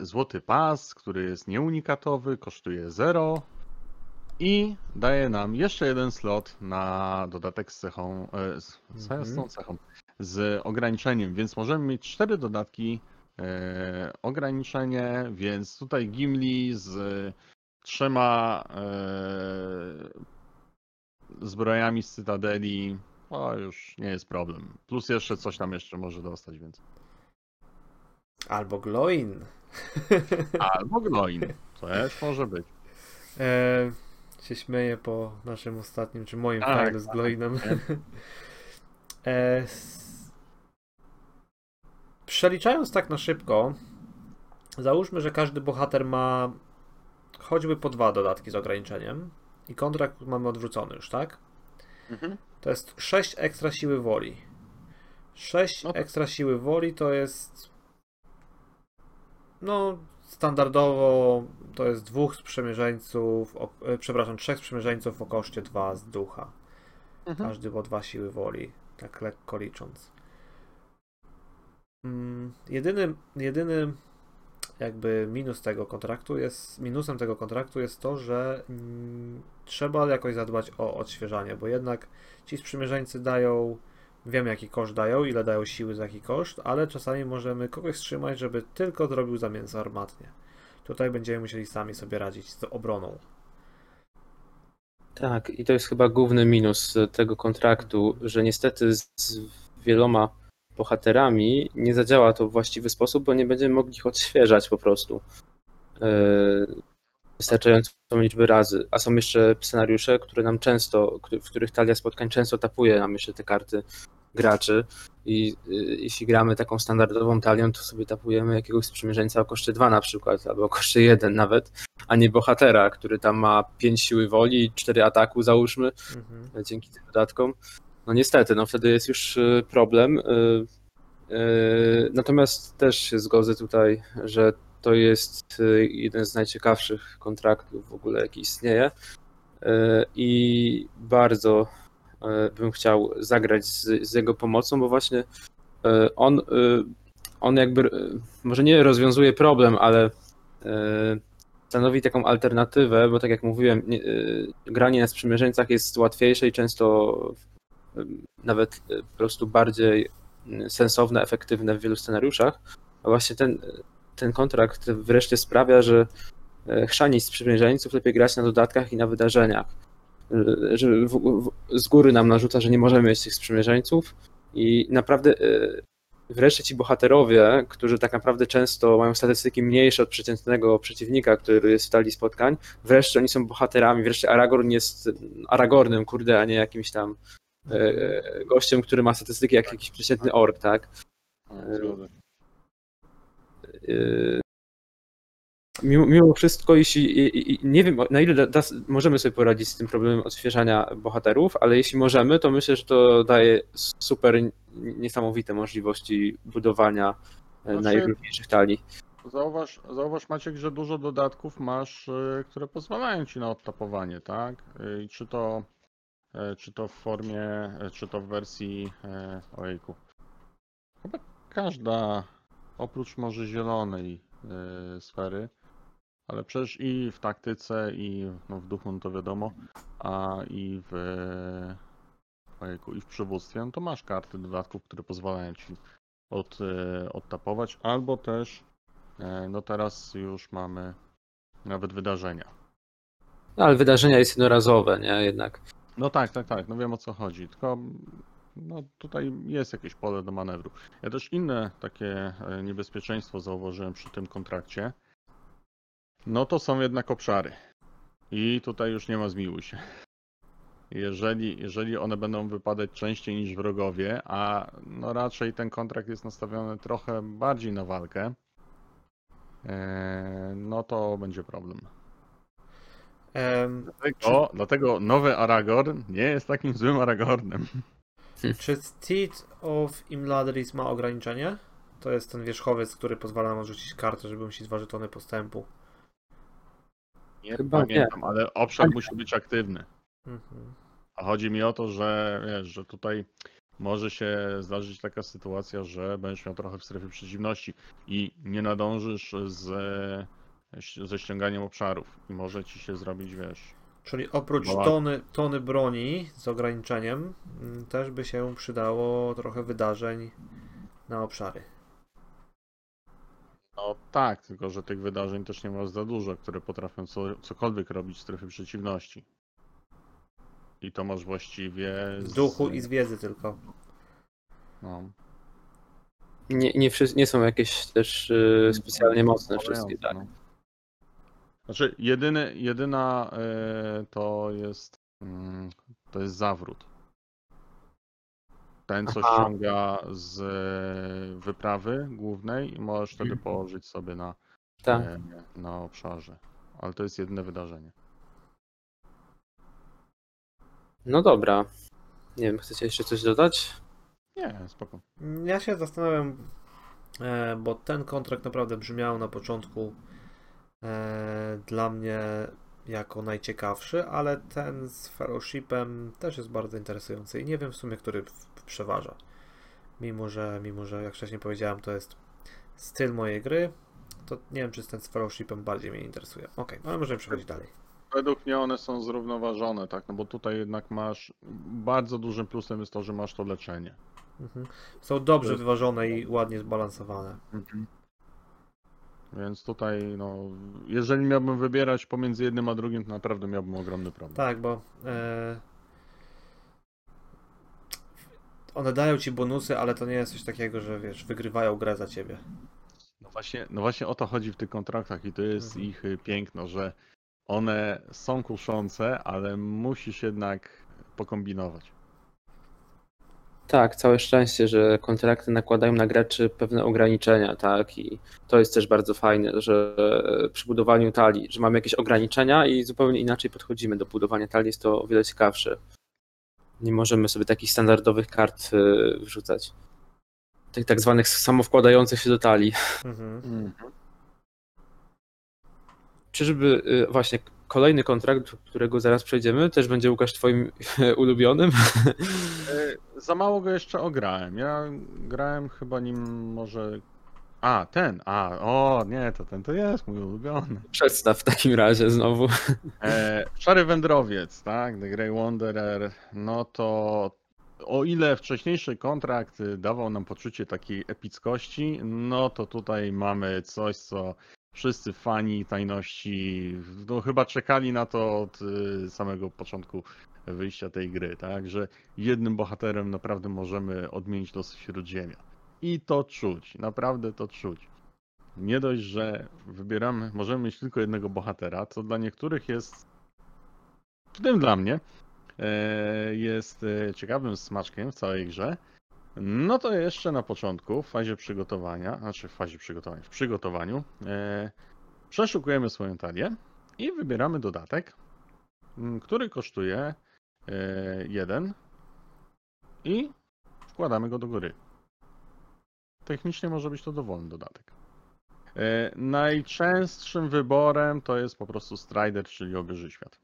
Złoty pas, który jest nieunikatowy, kosztuje 0 i daje nam jeszcze jeden slot na dodatek z cechą, e, z, Mhm. cechą, z ograniczeniem, więc możemy mieć cztery dodatki e, ograniczenie, więc tutaj Gimli z trzema e, zbrojami z Cytadeli, o już nie jest problem. Plus jeszcze coś tam jeszcze może dostać, więc. Albo Gloin. Albo Gloin, też może być. e, się śmieję po naszym ostatnim, czy moim Tak, failu z tak, Gloinem. tak. e, s- przeliczając tak na szybko, załóżmy, że każdy bohater ma choćby po dwa dodatki z ograniczeniem i kontrakt mamy odwrócony już, tak? Mhm. To jest 6 ekstra siły woli. 6 No. ekstra siły woli to jest. No, standardowo to jest dwóch sprzymierzeńców, o, e, przepraszam, trzech sprzymierzeńców o koszcie 2 z ducha. Mhm. Każdy po dwa siły woli, tak lekko licząc. Mm, jedyny, jedyny jakby minus tego kontraktu jest, minusem tego kontraktu jest to, że mm, trzeba jakoś zadbać o odświeżanie, bo jednak ci sprzymierzeńcy dają, wiem jaki koszt dają, ile dają siły za jaki koszt, ale czasami możemy kogoś wstrzymać, żeby tylko zrobił za mięso armatnie. Tutaj będziemy musieli sami sobie radzić z obroną. Tak, i to jest chyba główny minus tego kontraktu, że niestety z, wieloma bohaterami nie zadziała to w właściwy sposób, bo nie będziemy mogli ich odświeżać po prostu. Yy, wystarczającą liczbę razy. A są jeszcze scenariusze, które nam często, w których talia spotkań często tapuje nam jeszcze te karty graczy i y, jeśli gramy taką standardową talią, to sobie tapujemy jakiegoś sprzymierzeńca o koszcie 2 na przykład, albo o koszcie 1 nawet, a nie bohatera, który tam ma 5 siły woli i 4 ataku załóżmy, Mhm. dzięki tym dodatkom. No niestety, no wtedy jest już y, problem. y, Natomiast też się zgodzę tutaj, że to jest jeden z najciekawszych kontraktów w ogóle, jaki istnieje. I bardzo bym chciał zagrać z, z jego pomocą, bo właśnie y, on, y, on jakby może nie rozwiązuje problem, ale stanowi taką alternatywę, bo tak jak mówiłem, nie, granie na sprzymierzeńcach jest łatwiejsze i często nawet po prostu bardziej y, sensowne, efektywne w wielu scenariuszach. A właśnie ten, ten kontrakt wreszcie sprawia, że chrzanić sprzymierzeńców lepiej grać na dodatkach i na wydarzeniach. Y, Że w, w, z góry nam narzuca, że nie możemy mieć tych sprzymierzeńców i naprawdę y, wreszcie ci bohaterowie, którzy tak naprawdę często mają statystyki mniejsze od przeciętnego przeciwnika, który jest w talii spotkań, wreszcie oni są bohaterami, wreszcie Aragorn jest Aragornem, kurde, a nie jakimś tam e, gościem, który ma statystyki jak jakiś przeciętny ork, tak? E, Mimo, mimo wszystko, jeśli i, i, nie wiem na ile da, da, możemy sobie poradzić z tym problemem odświeżania bohaterów, ale jeśli możemy, to myślę, że to daje super niesamowite możliwości budowania e, Znaczy- najróżniejszych talii. Zauważ, zauważ Maciek, że dużo dodatków masz, y, które pozwalają ci na odtapowanie, tak? I czy to, czy to w formie, czy to w wersji, ojejku. Chyba każda, oprócz może zielonej sfery, ale przecież i w taktyce, i no w duchu, no to wiadomo, a i w, ojejku, i w przywództwie, no to masz karty dodatków, które pozwalają ci od, y, odtapować, albo też E, No teraz już mamy nawet wydarzenia. No, ale wydarzenia jest jednorazowe, nie? Jednak. No tak, tak, tak, no wiem o co chodzi, tylko no tutaj jest jakieś pole do manewru. Ja też inne takie e, niebezpieczeństwo zauważyłem przy tym kontrakcie. No to są jednak obszary. I tutaj już nie ma zmiłuj się. Jeżeli, jeżeli one będą wypadać częściej niż wrogowie, a no raczej ten kontrakt jest nastawiony trochę bardziej na walkę, e, no to będzie problem. Em, Dlatego, dlatego nowy Aragorn nie jest takim złym Aragornem. Czy Steed of Imladris ma ograniczenie? To jest ten wierzchowiec, który pozwala nam odrzucić kartę, żeby musieć dwa żetony postępu. Nie Chyba nie. pamiętam, ale obszar musi być aktywny. Mhm. A chodzi mi o to, że wiesz, że tutaj może się zdarzyć taka sytuacja, że będziesz miał trochę w strefie przeciwności i nie nadążysz z, ze ściąganiem obszarów i może ci się zrobić, wiesz. Czyli oprócz tony, tony broni z ograniczeniem, mm, też by się przydało trochę wydarzeń na obszary. No tak, tylko że tych wydarzeń też nie ma za dużo, które potrafią co, cokolwiek robić w strefie przeciwności. I to masz właściwie Z duchu i z wiedzy tylko. No, Nie, nie, nie są jakieś też y, specjalnie mocne wszystkie, tak. No. Znaczy, jedyny, jedyna e, to jest mm, to jest zawrót. Ten, co Aha. ściąga z e, wyprawy głównej i możesz wtedy Mhm. położyć sobie na, Tak. e, na obszarze. Ale to jest jedyne wydarzenie. No dobra. Nie wiem, chcecie jeszcze coś dodać? Nie, spoko. Ja się zastanawiam, e, bo ten kontrakt naprawdę brzmiał na początku e, dla mnie jako najciekawszy, ale ten z fellowshipem też jest bardzo interesujący i nie wiem w sumie, który przeważa. Mimo, że, mimo, że jak wcześniej powiedziałem, to jest styl mojej gry, to nie wiem, czy ten z fellowshipem bardziej mnie interesuje. Okej, ale możemy przechodzić dalej. Według mnie one są zrównoważone, tak, no bo tutaj jednak masz bardzo dużym plusem jest to, że masz to leczenie. Mhm. Są dobrze jest- wyważone i ładnie zbalansowane. Więc tutaj, no, jeżeli miałbym wybierać pomiędzy jednym a drugim, to naprawdę miałbym ogromny problem. Tak, bo e, one dają ci bonusy, ale to nie jest coś takiego, że wiesz, wygrywają grę za ciebie. No właśnie, no właśnie o to chodzi w tych kontraktach i to jest Mhm. ich y, piękno, że one są kuszące, ale musisz jednak pokombinować. Tak, całe szczęście, że kontrakty nakładają na graczy pewne ograniczenia, tak? I to jest też bardzo fajne, że przy budowaniu talii, że mamy jakieś ograniczenia i zupełnie inaczej podchodzimy do budowania talii, jest to o wiele ciekawsze. Nie możemy sobie takich standardowych kart y, wrzucać. Tych tak zwanych samowkładających się do talii. Mhm. Czyżby y, właśnie kolejny kontrakt, do którego zaraz przejdziemy, też będzie Łukasz twoim ulubionym? E, Za mało go jeszcze ograłem. Ja grałem chyba nim może. A, ten, a, o, nie, to ten to jest mój ulubiony. Przedstaw w takim razie znowu. E, Szary Wędrowiec, tak, The Grey Wanderer, no to o ile wcześniejszy kontrakt dawał nam poczucie takiej epickości, no to tutaj mamy coś, co wszyscy fani tajności, no chyba czekali na to od y, samego początku wyjścia tej gry, tak, że jednym bohaterem naprawdę możemy odmienić los Śródziemia. I to czuć, naprawdę to czuć. Nie dość, że wybieramy, możemy mieć tylko jednego bohatera, co dla niektórych jest, w tym dla mnie, e, jest e, ciekawym smaczkiem w całej grze. No to jeszcze na początku, w fazie przygotowania, znaczy w fazie przygotowania, w przygotowaniu, e, przeszukujemy swoją talię i wybieramy dodatek, który kosztuje jeden i wkładamy go do góry. Technicznie może być to dowolny dodatek. E, Najczęstszym wyborem to jest po prostu Strider, czyli obieży świat.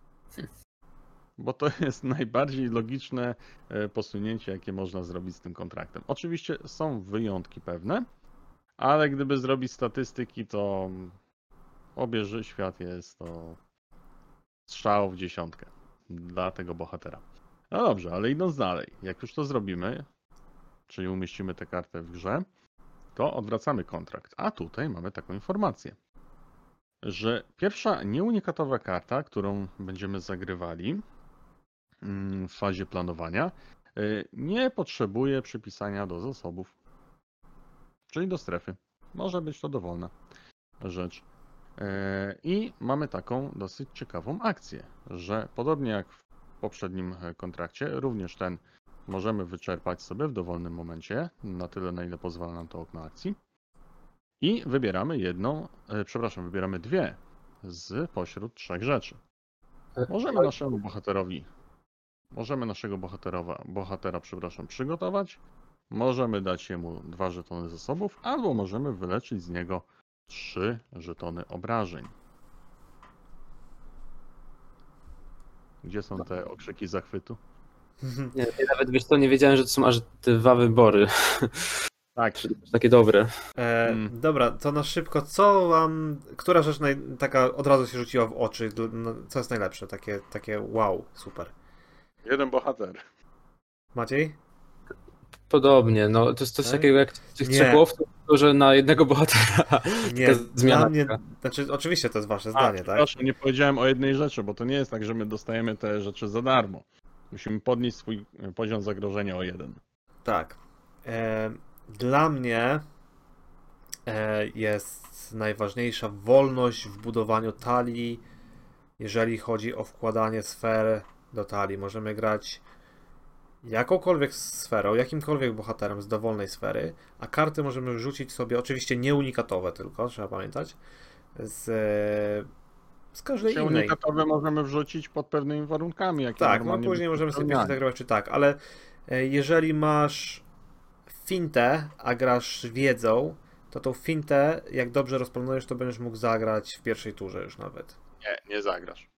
Bo to jest najbardziej logiczne e, posunięcie, jakie można zrobić z tym kontraktem. Oczywiście są wyjątki pewne, ale gdyby zrobić statystyki, to obieży świat jest to strzał w dziesiątkę dla tego bohatera. No dobrze, ale idąc dalej, jak już to zrobimy, czyli umieścimy tę kartę w grze, to odwracamy kontrakt. A tutaj mamy taką informację, że pierwsza nieunikatowa karta, którą będziemy zagrywali mm, w fazie planowania, y, nie potrzebuje przypisania do zasobów, czyli do strefy. Może być to dowolna rzecz. E, I mamy taką dosyć ciekawą akcję, że podobnie jak w poprzednim e, kontrakcie, również ten możemy wyczerpać sobie w dowolnym momencie, na tyle na ile pozwala nam to okno akcji. I wybieramy jedną, e, przepraszam, wybieramy dwie z pośród trzech rzeczy. Możemy naszemu bohaterowi, możemy naszego bohaterowa, bohatera, przepraszam, przygotować, możemy dać jemu dwa żetony zasobów, albo możemy wyleczyć z niego trzy żetony obrażeń. Gdzie są te okrzyki zachwytu? Nie, ja nawet wiesz co, nie wiedziałem, że to są aż dwa wybory. Tak, Takie dobre. E, Mm. Dobra, to na szybko, co wam, która rzecz naj, taka od razu się rzuciła w oczy, no, co jest najlepsze, takie, takie wow, super. jeden bohater. Maciej? Podobnie, no to jest coś Tak? takiego jak tych Nie. trzech łowców, że na jednego bohatera. Nie, zmiana mnie, znaczy oczywiście to jest wasze A, zdanie, tak? przepraszam, nie powiedziałem o jednej rzeczy, bo to nie jest tak, że my dostajemy te rzeczy za darmo. Musimy podnieść swój e, poziom zagrożenia o jeden. Tak. E, dla mnie e, jest najważniejsza wolność w budowaniu talii, jeżeli chodzi o wkładanie sfer do talii. Możemy grać jakąkolwiek sferą, jakimkolwiek bohaterem z dowolnej sfery, a karty możemy rzucić sobie, oczywiście nie unikatowe tylko, trzeba pamiętać, z, z każdej Się innej. unikatowe możemy wrzucić pod pewnymi warunkami. Jakie Tak, no później możemy sobie zagrać czy tak, ale e, jeżeli masz fintę, a grasz wiedzą, to tą fintę, jak dobrze rozplanujesz, to będziesz mógł zagrać w pierwszej turze już nawet. Nie, nie zagrasz.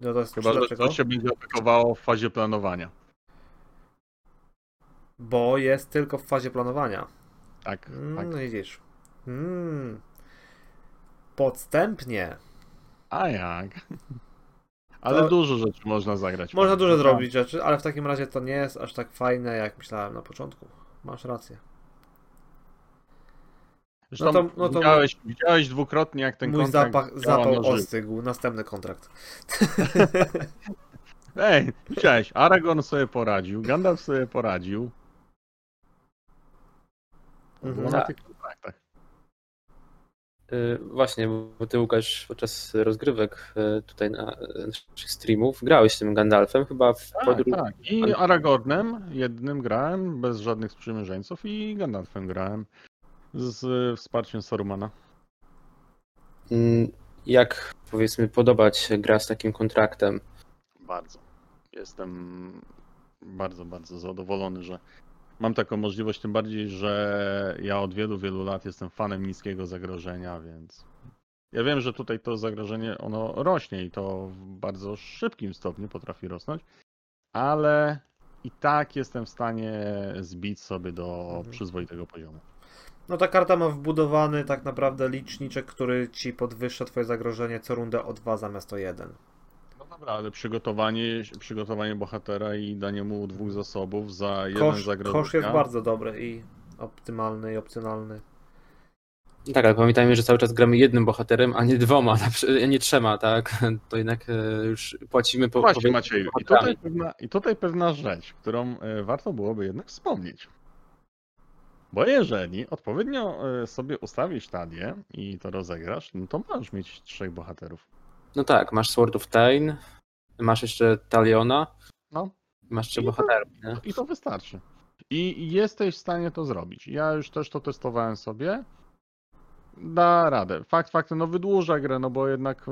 No to jest Chyba, że dlaczego? to się będzie aplikowało w fazie planowania. Bo jest tylko w fazie planowania. Tak, Mm, tak. No widzisz. Mm. Podstępnie. A jak? Ale To- dużo rzeczy można zagrać. Można dużo planowania. zrobić rzeczy, ale w takim razie to nie jest aż tak fajne, jak myślałem na początku. Masz rację. Zresztą No to- no to- widziałeś, widziałeś dwukrotnie, jak ten Mój kontrakt zapach, działa zapał ostygł. Następny kontrakt. Ej, widziałeś, Aragorn sobie poradził, Gandalf sobie poradził. Mhm. na Tak. tych Właśnie, bo ty Łukasz podczas rozgrywek y, tutaj na y, naszych streamów grałeś tym Gandalfem chyba w Tak, podróż. tak. I Aragornem jednym grałem, bez żadnych sprzymierzeńców i Gandalfem grałem z y, wsparciem Sarumana. Mm, Jak powiedzmy podobać się gra z takim kontraktem? Bardzo. Jestem bardzo, bardzo zadowolony, że mam taką możliwość, tym bardziej, że ja od wielu, wielu lat jestem fanem niskiego zagrożenia, więc ja wiem, że tutaj to zagrożenie ono rośnie i to w bardzo szybkim stopniu potrafi rosnąć, ale i tak jestem w stanie zbić sobie do Mhm. przyzwoitego poziomu. No ta karta ma wbudowany tak naprawdę liczniczek, który ci podwyższa twoje zagrożenie co rundę o 2 zamiast o 1. Dobra, ale przygotowanie, przygotowanie bohatera i danie mu dwóch zasobów za jeden Kosz, zagrożenia. kosz jest bardzo dobry i optymalny i opcjonalny. Tak, ale pamiętajmy, że cały czas gramy jednym bohaterem, a nie dwoma, a nie trzema, tak? To jednak e, już płacimy po. Właśnie po- Macieju, i tutaj, pewna, i tutaj pewna rzecz, którą e, warto byłoby jednak wspomnieć. Bo jeżeli odpowiednio e, sobie ustawisz talię i to rozegrasz, no to możesz mieć trzech bohaterów. No tak, masz Sword of Tain, masz jeszcze Taliona, No. masz trzy bohaterów, nie? I to wystarczy. I jesteś w stanie to zrobić. Ja już też to testowałem sobie. Da radę. Fakt faktem, no wydłuża grę, no bo jednak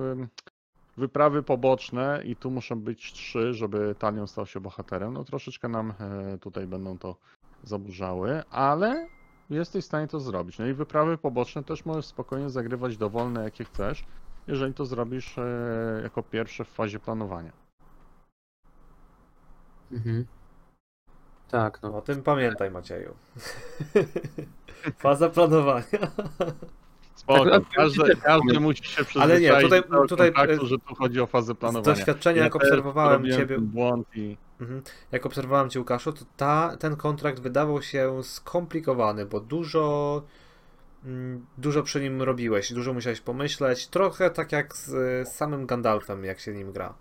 wyprawy poboczne i tu muszą być trzy, żeby Talion stał się bohaterem. No troszeczkę nam e, tutaj będą to zaburzały, ale jesteś w stanie to zrobić. No i wyprawy poboczne też możesz spokojnie zagrywać dowolne jakie chcesz, jeżeli to zrobisz e, jako pierwsze w fazie planowania. Mhm. Tak, no. O tym pamiętaj Macieju. Faza planowania. Spoko. Tak, Każdy, tak, każdy musi się Ale nie, przyzwyczaić tutaj- do tego tutaj, kontraktu, e, że tu chodzi o fazę Z planowania. doświadczenia, jak obserwowałem ciebie, błąd i Mhm. Jak obserwowałem Cię, Łukaszu, to ta, ten kontrakt wydawał się skomplikowany, bo dużo, dużo przy nim robiłeś, dużo musiałeś pomyśleć. Trochę tak jak z, samym Gandalfem, jak się nim gra.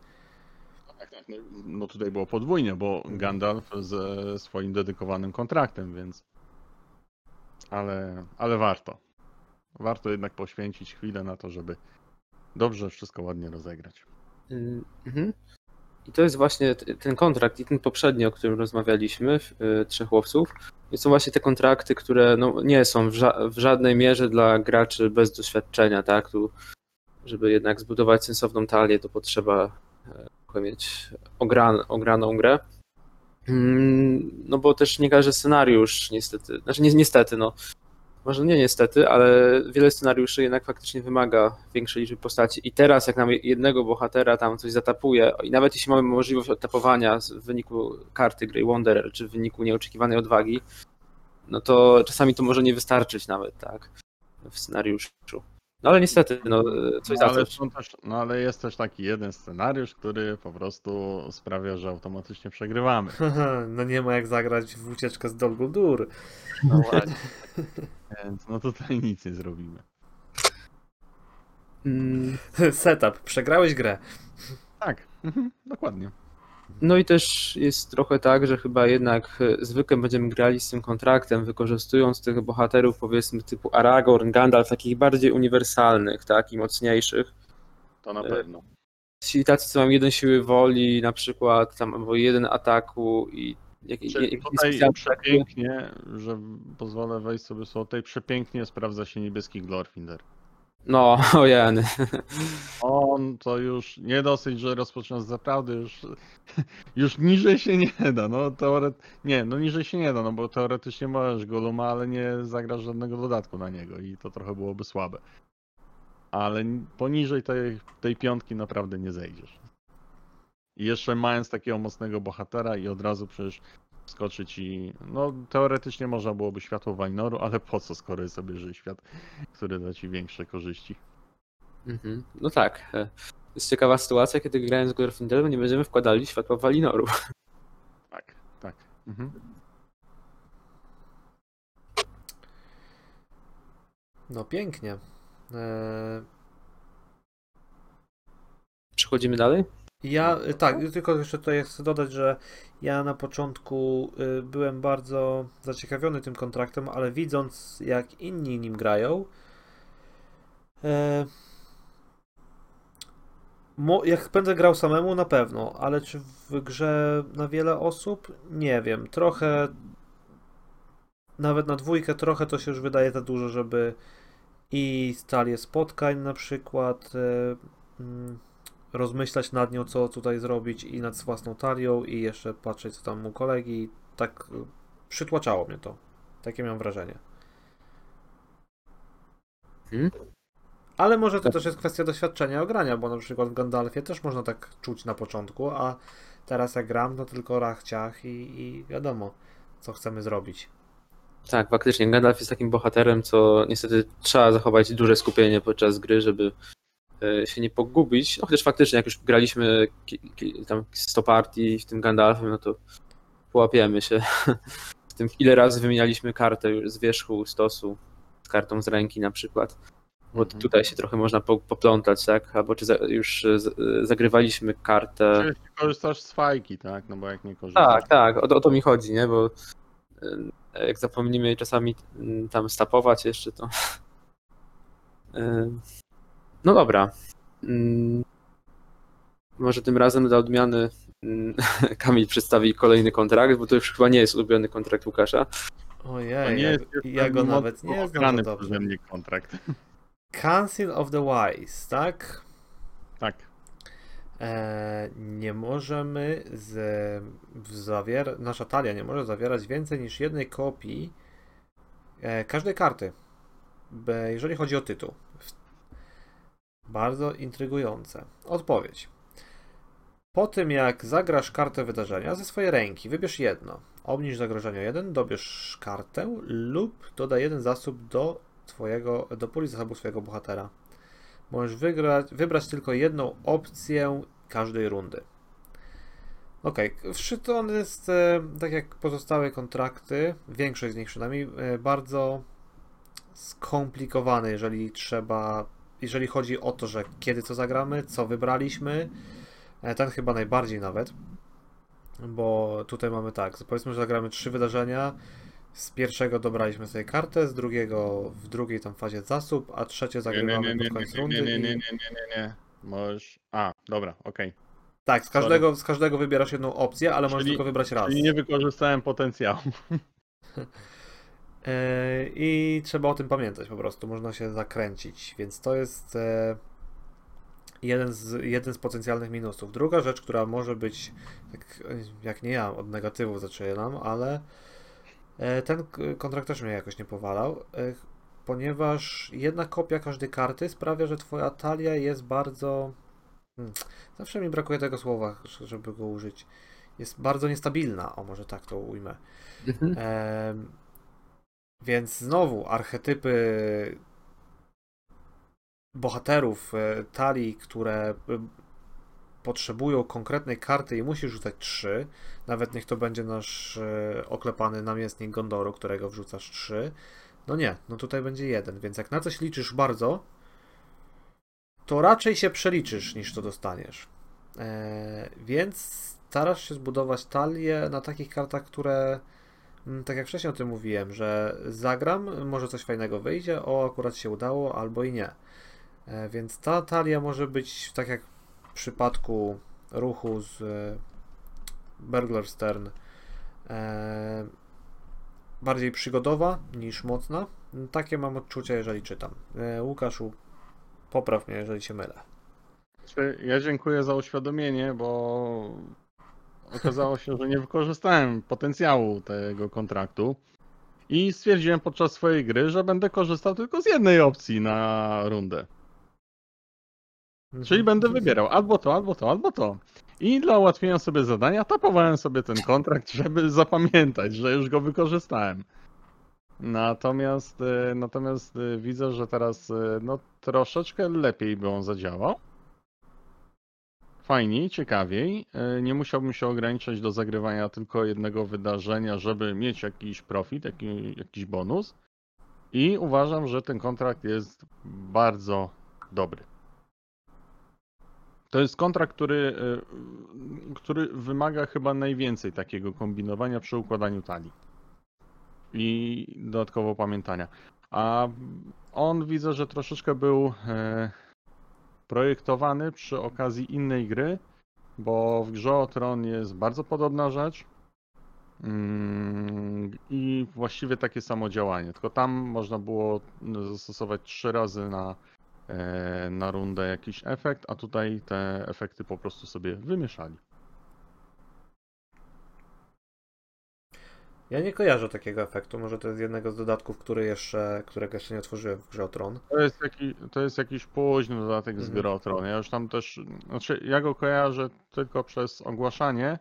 Tak, tak, no, no tutaj było podwójnie, bo Mhm. Gandalf ze swoim dedykowanym kontraktem, więc. Ale, ale warto. Warto jednak poświęcić chwilę na to, żeby dobrze wszystko ładnie rozegrać. Y, Mhm. I to jest właśnie ten kontrakt i ten poprzedni, o którym rozmawialiśmy, y, Trzech Łowców. Są właśnie te kontrakty, które no, nie są w, ża- w żadnej mierze dla graczy bez doświadczenia, tak? Tu, żeby jednak zbudować sensowną talię, to potrzeba e, mieć ogran- ograną grę. Mm, No bo też nie każdy scenariusz niestety, znaczy nie, niestety, no może nie niestety, ale wiele scenariuszy jednak faktycznie wymaga większej liczby postaci. I teraz, jak nam jednego bohatera tam coś zatapuje, i nawet jeśli mamy możliwość odtapowania w wyniku karty Grey Wanderer, czy w wyniku nieoczekiwanej odwagi, no to czasami to może nie wystarczyć nawet, tak, w scenariuszu. No ale niestety, no coś No, za ale, coś. też, no ale jest też taki jeden scenariusz, który po prostu sprawia, że automatycznie przegrywamy. no nie ma jak zagrać w ucieczkę z Dol Guldur. No ładnie. Więc no tutaj nic nie zrobimy. Mm, Setup, przegrałeś grę. Tak, mhm, dokładnie. No i też jest trochę tak, że chyba jednak e, zwykle będziemy grali z tym kontraktem, wykorzystując tych bohaterów powiedzmy typu Aragorn, Gandalf, takich bardziej uniwersalnych, tak, i mocniejszych. To na E, pewno. Ci tacy, co mają jeden siły woli, na przykład tam, albo jeden ataku i jak, jak, tutaj przepięknie, że pozwolę wejść sobie słowo, tutaj przepięknie sprawdza się niebieski Glorfinder. No, ojeny. On to już nie dosyć, że rozpoczyna z naprawdę już, już niżej się nie da, no teoret... nie, no niżej się nie da, no bo teoretycznie możesz Goluma, ale nie zagrasz żadnego dodatku na niego i to trochę byłoby słabe. Ale poniżej tej, tej piątki naprawdę nie zejdziesz. I jeszcze mając takiego mocnego bohatera i od razu przecież skoczy ci, no teoretycznie można byłoby światło Wajnoru, ale po co, skoro jest obieży świat, który da ci większe korzyści. Mhm. No tak. e, Jest ciekawa sytuacja, kiedy grając z Glorfindelem nie będziemy wkładali światła Walinoru. Tak, tak. Mhm. No pięknie. Eee, Przechodzimy dalej? Ja, y, tak, tylko jeszcze tutaj chcę dodać, że ja na początku y, byłem bardzo zaciekawiony tym kontraktem, ale widząc jak inni nim grają, e, jak będę grał samemu na pewno, ale czy w grze na wiele osób? Nie wiem. Trochę, nawet na dwójkę trochę to się już wydaje za dużo, żeby i stalię spotkań na przykład e, mm, rozmyślać nad nią, co tutaj zrobić i nad własną talią i jeszcze patrzeć, co tam u kolegi. Tak y, przytłaczało mnie to. Takie miałem wrażenie. Mhm. Ale może to Tak. też jest kwestia doświadczenia ogrania, bo na przykład w Gandalfie też można tak czuć na początku, a teraz jak gram, to tylko rachciach i, i wiadomo, co chcemy zrobić. Tak, faktycznie Gandalf jest takim bohaterem, co niestety trzeba zachować duże skupienie podczas gry, żeby się nie pogubić. No chociaż faktycznie, jak już graliśmy ki, ki, tam 100 partii w tym Gandalfem, no to połapiemy się w tym, ile razy wymienialiśmy kartę z wierzchu stosu z kartą z ręki na przykład. Bo Mhm. tutaj się trochę można po, poplątać, tak? Albo czy za, już e, z, e, zagrywaliśmy kartę. Czy jeśli korzystasz z fajki, tak? No bo jak nie korzystasz. Tak, tak, o, to- o to mi chodzi, nie? Bo jak zapomnimy czasami tam stapować jeszcze, to. No dobra. Mm, Może tym razem dla odmiany mm, Kamil przedstawi kolejny kontrakt, bo to już chyba nie jest ulubiony kontrakt Łukasza. To Ojej, nie ja, jest ja go nawet nie znam za przeze dobrze. mnie kontrakt. Council of the Wise, tak? Tak. E, nie możemy z, zawier- nasza talia nie może zawierać więcej niż jednej kopii e, każdej karty, jeżeli chodzi o tytuł. Bardzo intrygujące. Odpowiedź. Po tym jak zagrasz kartę wydarzenia ze swojej ręki, wybierz jedno. Obniż zagrożenie 1, dobierz kartę lub dodaj jeden zasób do twojego, do puli zasobów swojego bohatera. Możesz wygrać, wybrać tylko jedną opcję każdej rundy. Ok, on jest, e, tak jak pozostałe kontrakty, większość z nich przynajmniej, e, bardzo skomplikowany, jeżeli trzeba, jeżeli chodzi o to, że kiedy co zagramy, co wybraliśmy. E, ten chyba najbardziej nawet, bo tutaj mamy tak, powiedzmy, że zagramy trzy wydarzenia. Z pierwszego dobraliśmy sobie kartę, z drugiego w drugiej tam fazie zasób, a trzecie zagrywamy pod koniec rundy. Nie, nie, nie, nie, nie, nie, nie. Możesz. A, dobra, okej. Tak, z każdego, z każdego wybierasz jedną opcję, ale możesz Czyli- tylko wybrać raz. Czyli nie wykorzystałem potencjału. E, I trzeba o tym pamiętać po prostu, można się zakręcić, więc to jest e, jeden z, jeden z potencjalnych minusów. Druga rzecz, która może być, tak, e, jak nie ja, od negatywów zaczynam, ale e, ten kontrakt też mnie jakoś nie powalał, e, ponieważ jedna kopia każdej karty sprawia, że twoja talia jest bardzo... Hmm, zawsze mi brakuje tego słowa, żeby go użyć. Jest bardzo niestabilna, o może tak to ujmę. Mhm. Em, więc znowu archetypy bohaterów e, talii, które e, potrzebują konkretnej karty i musisz rzucać trzy, nawet niech to będzie nasz e, oklepany namiestnik Gondoru, którego wrzucasz trzy. No nie, no tutaj będzie jeden, więc jak na coś liczysz bardzo, to raczej się przeliczysz niż to dostaniesz. E, więc starasz się zbudować talię na takich kartach, które Tak jak wcześniej o tym mówiłem, że zagram, może coś fajnego wyjdzie, o akurat się udało, albo i nie. E, Więc ta talia może być, tak jak w przypadku ruchu z e, Burglar Stern, e, bardziej przygodowa niż mocna. Takie mam odczucia, jeżeli czytam. Łukaszu, popraw mnie, jeżeli się mylę. Czy Ja dziękuję za uświadomienie, bo okazało się, że nie wykorzystałem potencjału tego kontraktu i stwierdziłem podczas swojej gry, że będę korzystał tylko z jednej opcji na rundę. Czyli będę wybierał albo to, albo to, albo to. I dla ułatwienia sobie zadania tapowałem sobie ten kontrakt, żeby zapamiętać, że już go wykorzystałem. Natomiast, e, natomiast e, widzę, że teraz e, no, troszeczkę lepiej by on zadziałał. Fajniej, ciekawiej. E, Nie musiałbym się ograniczać do zagrywania tylko jednego wydarzenia, żeby mieć jakiś profit, jaki, jakiś bonus. I uważam, że ten kontrakt jest bardzo dobry. To jest kontrakt, który, e, który wymaga chyba najwięcej takiego kombinowania przy układaniu talii. I dodatkowo pamiętania. A on widzę, że troszeczkę był e, projektowany przy okazji innej gry, bo w grze o Tron jest bardzo podobna rzecz. Mm, I właściwie takie samo działanie, tylko tam można było zastosować trzy razy na, e, na rundę jakiś efekt, a tutaj te efekty po prostu sobie wymieszali. Ja nie kojarzę takiego efektu, może to jest jednego z dodatków, który jeszcze, którego jeszcze nie otworzyłem w grze Tron. To jest, jaki, to jest jakiś późny dodatek z Mhm. gry o Tron. Ja już tam też, znaczy ja go kojarzę tylko przez ogłaszanie,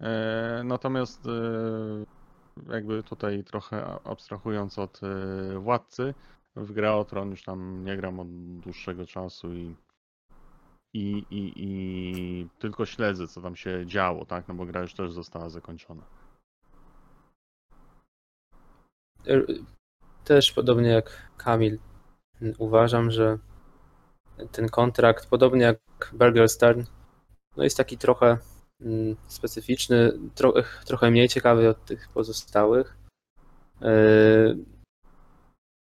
e, natomiast e, jakby tutaj trochę abstrahując od e, Władcy, w grę o Tron już tam nie gram od dłuższego czasu i, i, i, i tylko śledzę, co tam się działo, tak? No bo gra już też została zakończona. E, Też podobnie jak Kamil, uważam, że ten kontrakt, podobnie jak Burger Stern, no jest taki trochę mm, specyficzny, tro, trochę mniej ciekawy od tych pozostałych. E,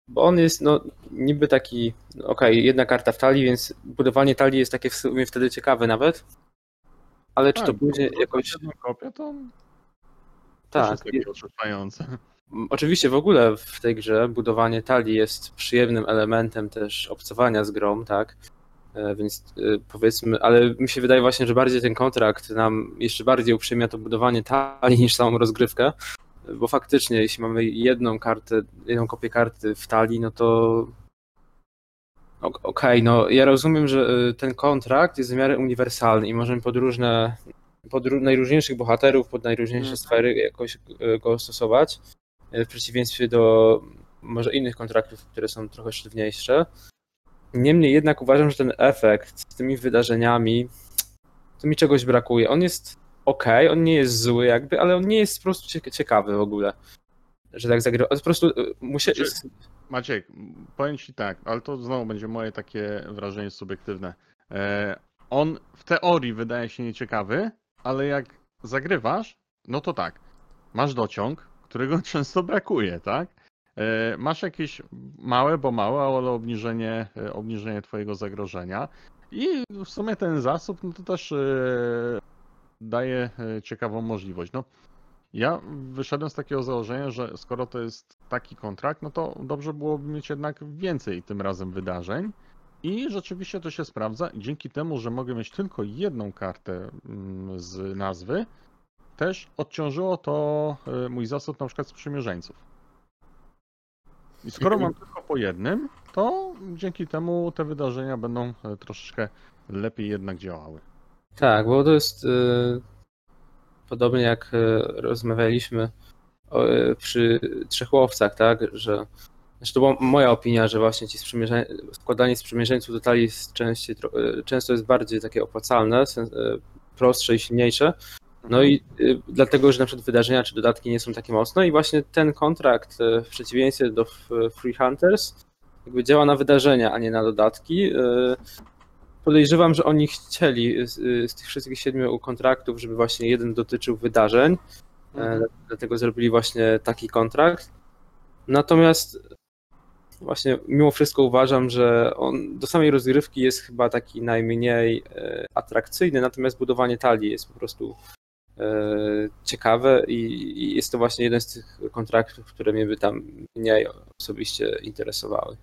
Bo on jest no, niby taki, no okej, jedna karta w talii, więc budowanie talii jest takie w sumie wtedy ciekawe nawet. Ale czy to Tak, później bo jakoś. kopię to Tak, jest takie Oczywiście w ogóle w tej grze budowanie talii jest przyjemnym elementem też obcowania z grą, tak? E, Więc e, powiedzmy, ale mi się wydaje właśnie, że bardziej ten kontrakt nam jeszcze bardziej uprzyjmia to budowanie talii niż samą rozgrywkę. Bo faktycznie, jeśli mamy jedną kartę, jedną kopię karty w talii, no to. Ok- Okej, no ja rozumiem, że e, ten kontrakt jest w miarę uniwersalny i możemy pod różne, pod ró- najróżniejszych bohaterów, pod najróżniejsze Mhm. sfery jakoś go stosować. W przeciwieństwie do może innych kontraktów, które są trochę sztywniejsze. Niemniej jednak uważam, że ten efekt z tymi wydarzeniami, to mi czegoś brakuje. On jest ok, on nie jest zły jakby, ale on nie jest po prostu cie- ciekawy w ogóle. Że tak zagrywa. Po prostu y. Znaczy- Maciek, powiem ci tak, ale to znowu będzie moje takie wrażenie subiektywne. E, on w teorii wydaje się nieciekawy, ale jak zagrywasz, no to tak, masz dociąg, którego często brakuje, tak? E, masz jakieś małe, bo małe, ale obniżenie, e, obniżenie twojego zagrożenia i w sumie ten zasób, no to też e, daje ciekawą możliwość. No, ja wyszedłem z takiego założenia, że skoro to jest taki kontrakt, no to dobrze byłoby mieć jednak więcej tym razem wydarzeń. I rzeczywiście to się sprawdza. Dzięki temu, że mogę mieć tylko jedną kartę mm, z nazwy, też odciążyło to e, mój zasób na przykład sprzymierzeńców. I skoro mam tylko po jednym, to dzięki temu te wydarzenia będą e, troszeczkę lepiej jednak działały. Tak, bo to jest y, podobnie jak rozmawialiśmy o, przy trzech łowcach, tak, że znaczy to była moja opinia, że właśnie ci składanie sprzymierzeńców do talii jest częściej, często jest bardziej takie opłacalne, prostsze i silniejsze. No i y, dlatego, że na przykład wydarzenia czy dodatki nie są takie mocne i właśnie ten kontrakt y, w przeciwieństwie do Free Hunters jakby działa na wydarzenia, a nie na dodatki. Y, Podejrzewam, że oni chcieli z, z tych wszystkich siedmiu kontraktów, żeby właśnie jeden dotyczył wydarzeń, Mhm. e, dlatego zrobili właśnie taki kontrakt. Natomiast właśnie mimo wszystko uważam, że on do samej rozgrywki jest chyba taki najmniej e, atrakcyjny, natomiast budowanie talii jest po prostu ciekawe i, jest to właśnie jeden z tych kontraktów, które mnie by tam mniej osobiście interesowały.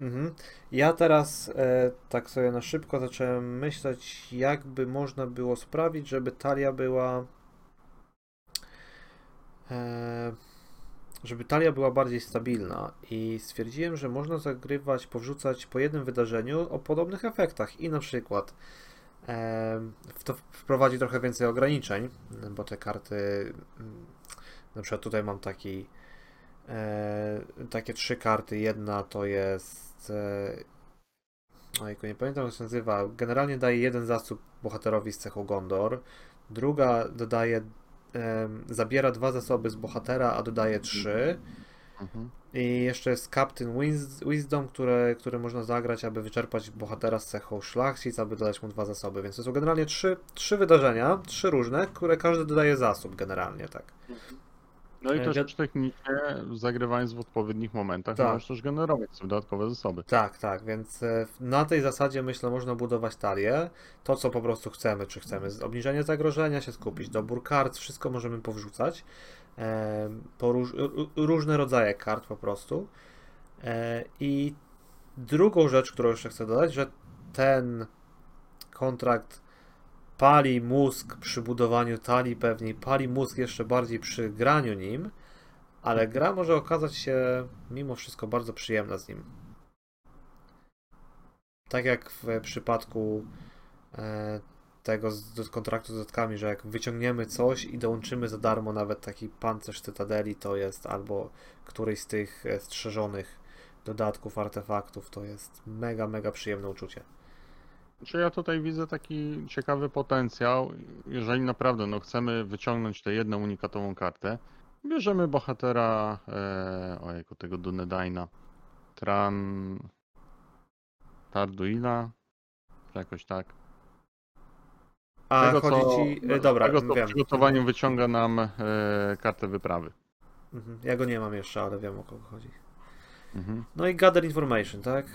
Mhm. Ja teraz e, tak sobie na szybko zacząłem myśleć, jakby można było sprawić, żeby talia była. E, żeby talia była bardziej stabilna i stwierdziłem, że można zagrywać, powrzucać po jednym wydarzeniu o podobnych efektach i na przykład e, to wprowadzi trochę więcej ograniczeń, bo te karty, mm, na przykład tutaj mam taki e, takie trzy karty. Jedna to jest. E, ojku, nie pamiętam jak się nazywa. Generalnie daje jeden zasób bohaterowi z cechą Gondor. Druga dodaje. Zabiera dwa zasoby z bohatera, a dodaje trzy. Mhm. I jeszcze jest Captain Wis- Wisdom, które, które można zagrać, aby wyczerpać bohatera z cechą szlachcic, aby dodać mu dwa zasoby. Więc to są generalnie trzy, trzy wydarzenia, trzy różne, które każdy dodaje zasób generalnie, tak. No i E, też wiad- technicznie zagrywając w odpowiednich momentach, Tak. możesz też generować sobie dodatkowe zasoby. Tak, tak, więc e, na tej zasadzie myślę można budować talię. To, co po prostu chcemy, czy chcemy z- obniżenie zagrożenia, się skupić, dobór kart, wszystko możemy powrzucać. Róż, ró- różne rodzaje kart po prostu. E, I drugą rzecz, którą jeszcze chcę dodać, że ten kontrakt pali mózg przy budowaniu talii pewnie, pali mózg jeszcze bardziej przy graniu nim, ale gra może okazać się mimo wszystko bardzo przyjemna z nim. Tak jak w przypadku e, tego z, kontraktu z dodatkami, że jak wyciągniemy coś i dołączymy za darmo nawet taki pancerz Cytadeli, to jest albo któryś z tych e, strzeżonych dodatków, artefaktów, to jest mega, mega przyjemne uczucie. Czy ja tutaj widzę taki ciekawy potencjał, jeżeli naprawdę no, chcemy wyciągnąć tę jedną unikatową kartę, bierzemy bohatera, e, ojejku, tego Dunedaina, Tran... Tarduila, czy jakoś tak. A Tego, chodzi co- ci. e, Dobra, Tego, co w wiem. przygotowaniu wyciąga nam e, kartę wyprawy. Mhm. Ja go nie mam jeszcze, ale wiem o kogo chodzi. Mhm. No i gather information, tak?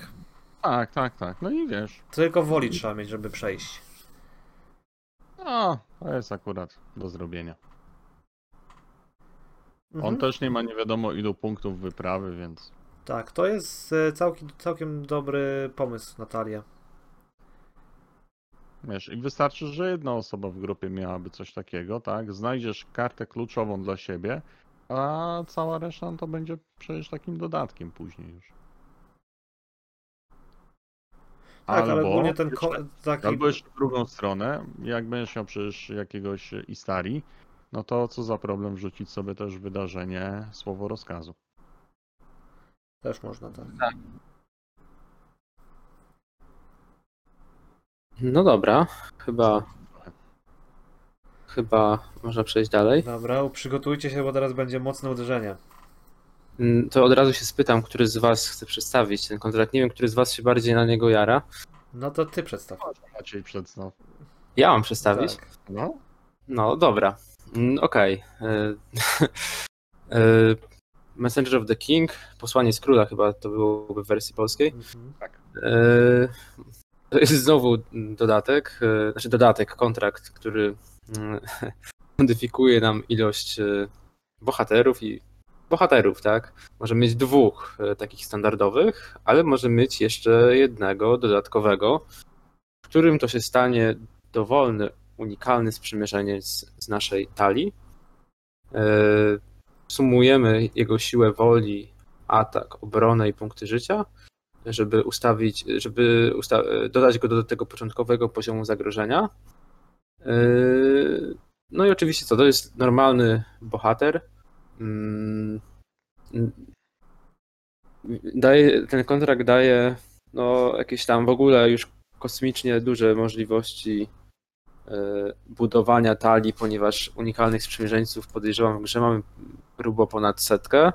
Tak, tak, tak. No i wiesz, Tylko woli trzeba mieć, żeby przejść. no, to jest akurat do zrobienia. Mhm. On też nie ma nie wiadomo ilu punktów wyprawy, więc Tak, to jest e, całkiem, całkiem dobry pomysł, Natalia. Wiesz, i wystarczy, że jedna osoba w grupie miałaby coś takiego, tak? Znajdziesz kartę kluczową dla siebie, a cała reszta no to będzie przecież takim dodatkiem później już. Tak, ale ogólnie ten ko- taki. Albo jeszcze w drugą stronę, jak będziesz miał przecież jakiegoś Istari, no to co za problem wrzucić sobie też wydarzenie słowo rozkazu. Też można, tak. No dobra, chyba. Chyba można przejść dalej. Dobra, przygotujcie się, bo teraz będzie mocne uderzenie. Mm, To od razu się spytam, który z Was chce przedstawić ten kontrakt. Nie wiem, który z Was się bardziej na niego jara. No to ty przedstaw. Maciej przedstaw. Ja mam przedstawić. Tak. No, No dobra. Mm, Okej. Y, y, Messenger of the King, posłanie z króla chyba to byłoby w wersji polskiej. Mhm. Y, To jest znowu dodatek, y, znaczy dodatek, kontrakt, który mm, modyfikuje nam ilość y, bohaterów i bohaterów, tak? Może mieć dwóch y, takich standardowych, ale może mieć jeszcze jednego dodatkowego, w którym to się stanie dowolny, unikalny sprzymierzeniec z naszej talii. Sumujemy jego siłę woli, atak, obronę i punkty życia żeby ustawić, żeby usta- dodać go do tego początkowego poziomu zagrożenia. Yy, No i oczywiście co, to jest normalny bohater. Mm, Daje, ten kontrakt daje no, jakieś tam w ogóle już kosmicznie duże możliwości yy, budowania talii, ponieważ unikalnych sprzymierzeńców podejrzewam, że mamy grubo ponad setkę.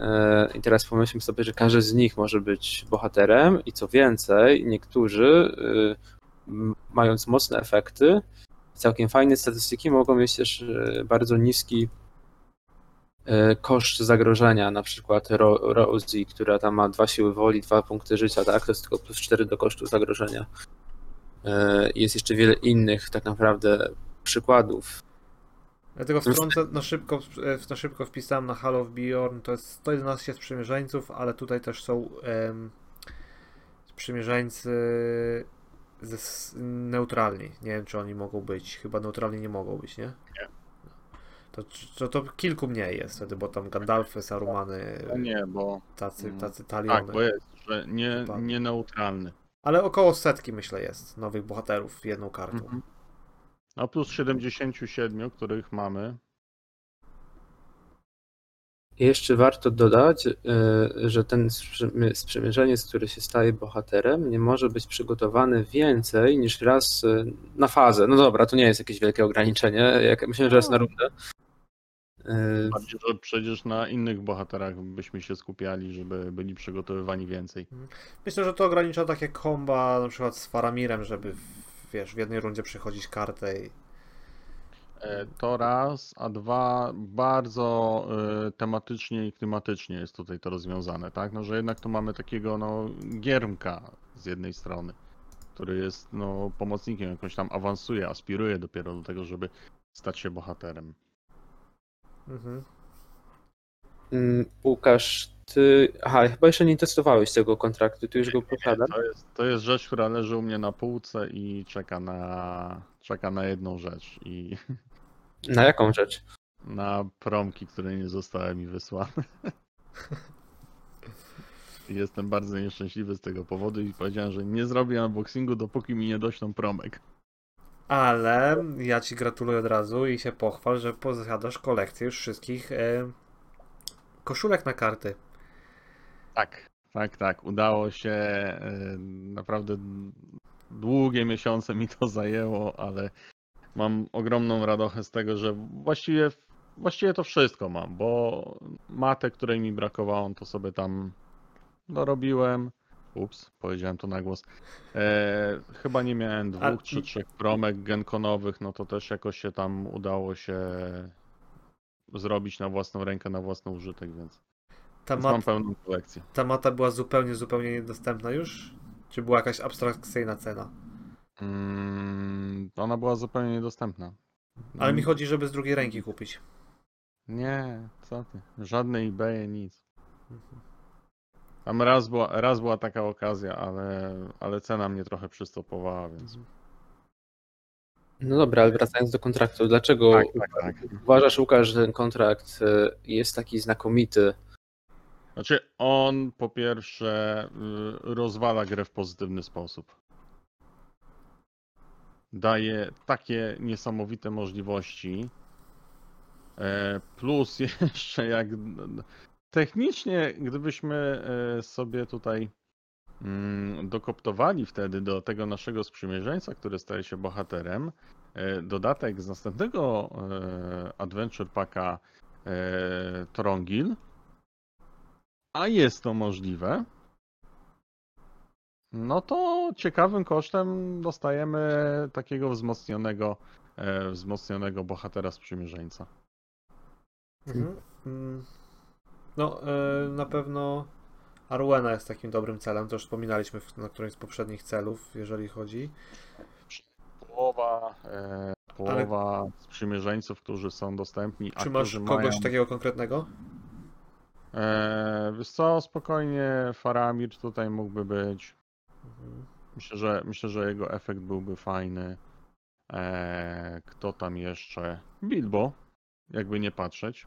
E, I teraz pomyślmy sobie, że każdy z nich może być bohaterem, i co więcej, niektórzy, y, mając mocne efekty, całkiem fajne statystyki, mogą mieć też y, bardzo niski y, koszt zagrożenia. Na przykład Ro- Rosie, która tam ma dwa siły woli, dwa punkty życia, tak? To jest tylko plus 4 do kosztu zagrożenia. E, Jest jeszcze wiele innych, tak naprawdę, przykładów. Tylko wtrącę na szybko, e, na szybko wpisałem na Hall of Bjorn, to jest 111 sprzymierzeńców, ale tutaj też są em, sprzymierzeńcy ze, neutralni. Nie wiem, czy oni mogą być. Chyba neutralni nie mogą być, nie? Nie. To, to, to kilku mniej jest wtedy, bo tam Gandalfy, Sarumany, no nie, bo tacy, Mm, tacy tak, taliony. bo jest, że nie, nie neutralny. Ale około setki myślę jest nowych bohaterów jedną kartą. Mhm. A plus 77, których mamy. Jeszcze warto dodać, y, że ten sprzy- sprzymierzeniec, który się staje bohaterem, nie może być przygotowany więcej niż raz y, na fazę. No dobra, to nie jest jakieś wielkie ograniczenie. Jak, myślę, że jest na rundę. Y, Bardziej, że przecież na innych bohaterach byśmy się skupiali, żeby byli przygotowywani więcej. Myślę, że to ogranicza takie komba na przykład z Faramirem, żeby wiesz, w jednej rundzie przechodzić kartę i E, To raz, a dwa, bardzo e, tematycznie i klimatycznie jest tutaj to rozwiązane, tak? No, że jednak tu mamy takiego, no, giermka z jednej strony, który jest, no, pomocnikiem, jakoś tam awansuje, aspiruje dopiero do tego, żeby stać się bohaterem. mhm. mm, Łukasz, ty. Aha, chyba jeszcze nie testowałeś tego kontraktu, ty już go posiadasz. To jest, to jest rzecz, która leży u mnie na półce i czeka na, czeka na jedną rzecz i Na jaką rzecz? na promki, które nie zostały mi wysłane. Jestem bardzo nieszczęśliwy z tego powodu i powiedziałem, że nie zrobię unboxingu, dopóki mi nie doślą promek. Ale ja ci gratuluję od razu i się pochwal, że posiadasz kolekcję już wszystkich e, koszulek na karty. Tak, tak, tak. Udało się. Naprawdę długie miesiące mi to zajęło, ale mam ogromną radochę z tego, że właściwie, właściwie to wszystko mam, bo matę, której mi brakowało, to sobie tam dorobiłem. Ups, powiedziałem to na głos. E, chyba nie miałem dwóch A- czy trzech promek genkonowych, no to też jakoś się tam udało się zrobić na własną rękę, na własny użytek, więc, Ta, więc mam mat, pełną kolekcję. ta mata była zupełnie, zupełnie niedostępna już? Czy była jakaś abstrakcyjna cena? Mm, ona była zupełnie niedostępna. Ale mi Mm, chodzi, żeby z drugiej ręki kupić. Nie, co ty. Żadne eBay, nic. Tam raz była, raz była taka okazja, ale, ale cena mnie trochę przystopowała, więc. No dobra, ale wracając do kontraktu, dlaczego Tak, tak, tak. uważasz, Łukasz, że ten kontrakt y, jest taki znakomity? Znaczy, on po pierwsze y, rozwala grę w pozytywny sposób. Daje takie niesamowite możliwości. E, Plus jeszcze jak technicznie, gdybyśmy e, sobie tutaj mm, dokoptowali wtedy do tego naszego sprzymierzeńca, który staje się bohaterem, e, dodatek z następnego Adventure Packa Torongil, a jest to możliwe, no to ciekawym kosztem dostajemy takiego wzmocnionego, e, wzmocnionego bohatera sprzymierzeńca. Mhm. Mm. No, e, na pewno Arwena jest takim dobrym celem, to już wspominaliśmy w, na którymś z poprzednich celów, jeżeli chodzi. Połowa, e, połowa sprzymierzeńców, którzy są dostępni, a Czy masz kogoś mają... takiego konkretnego? E, wiesz co, spokojnie Faramir tutaj mógłby być. Mhm. Myślę, że myślę, że jego efekt byłby fajny. E, kto tam jeszcze? Bilbo, jakby nie patrzeć.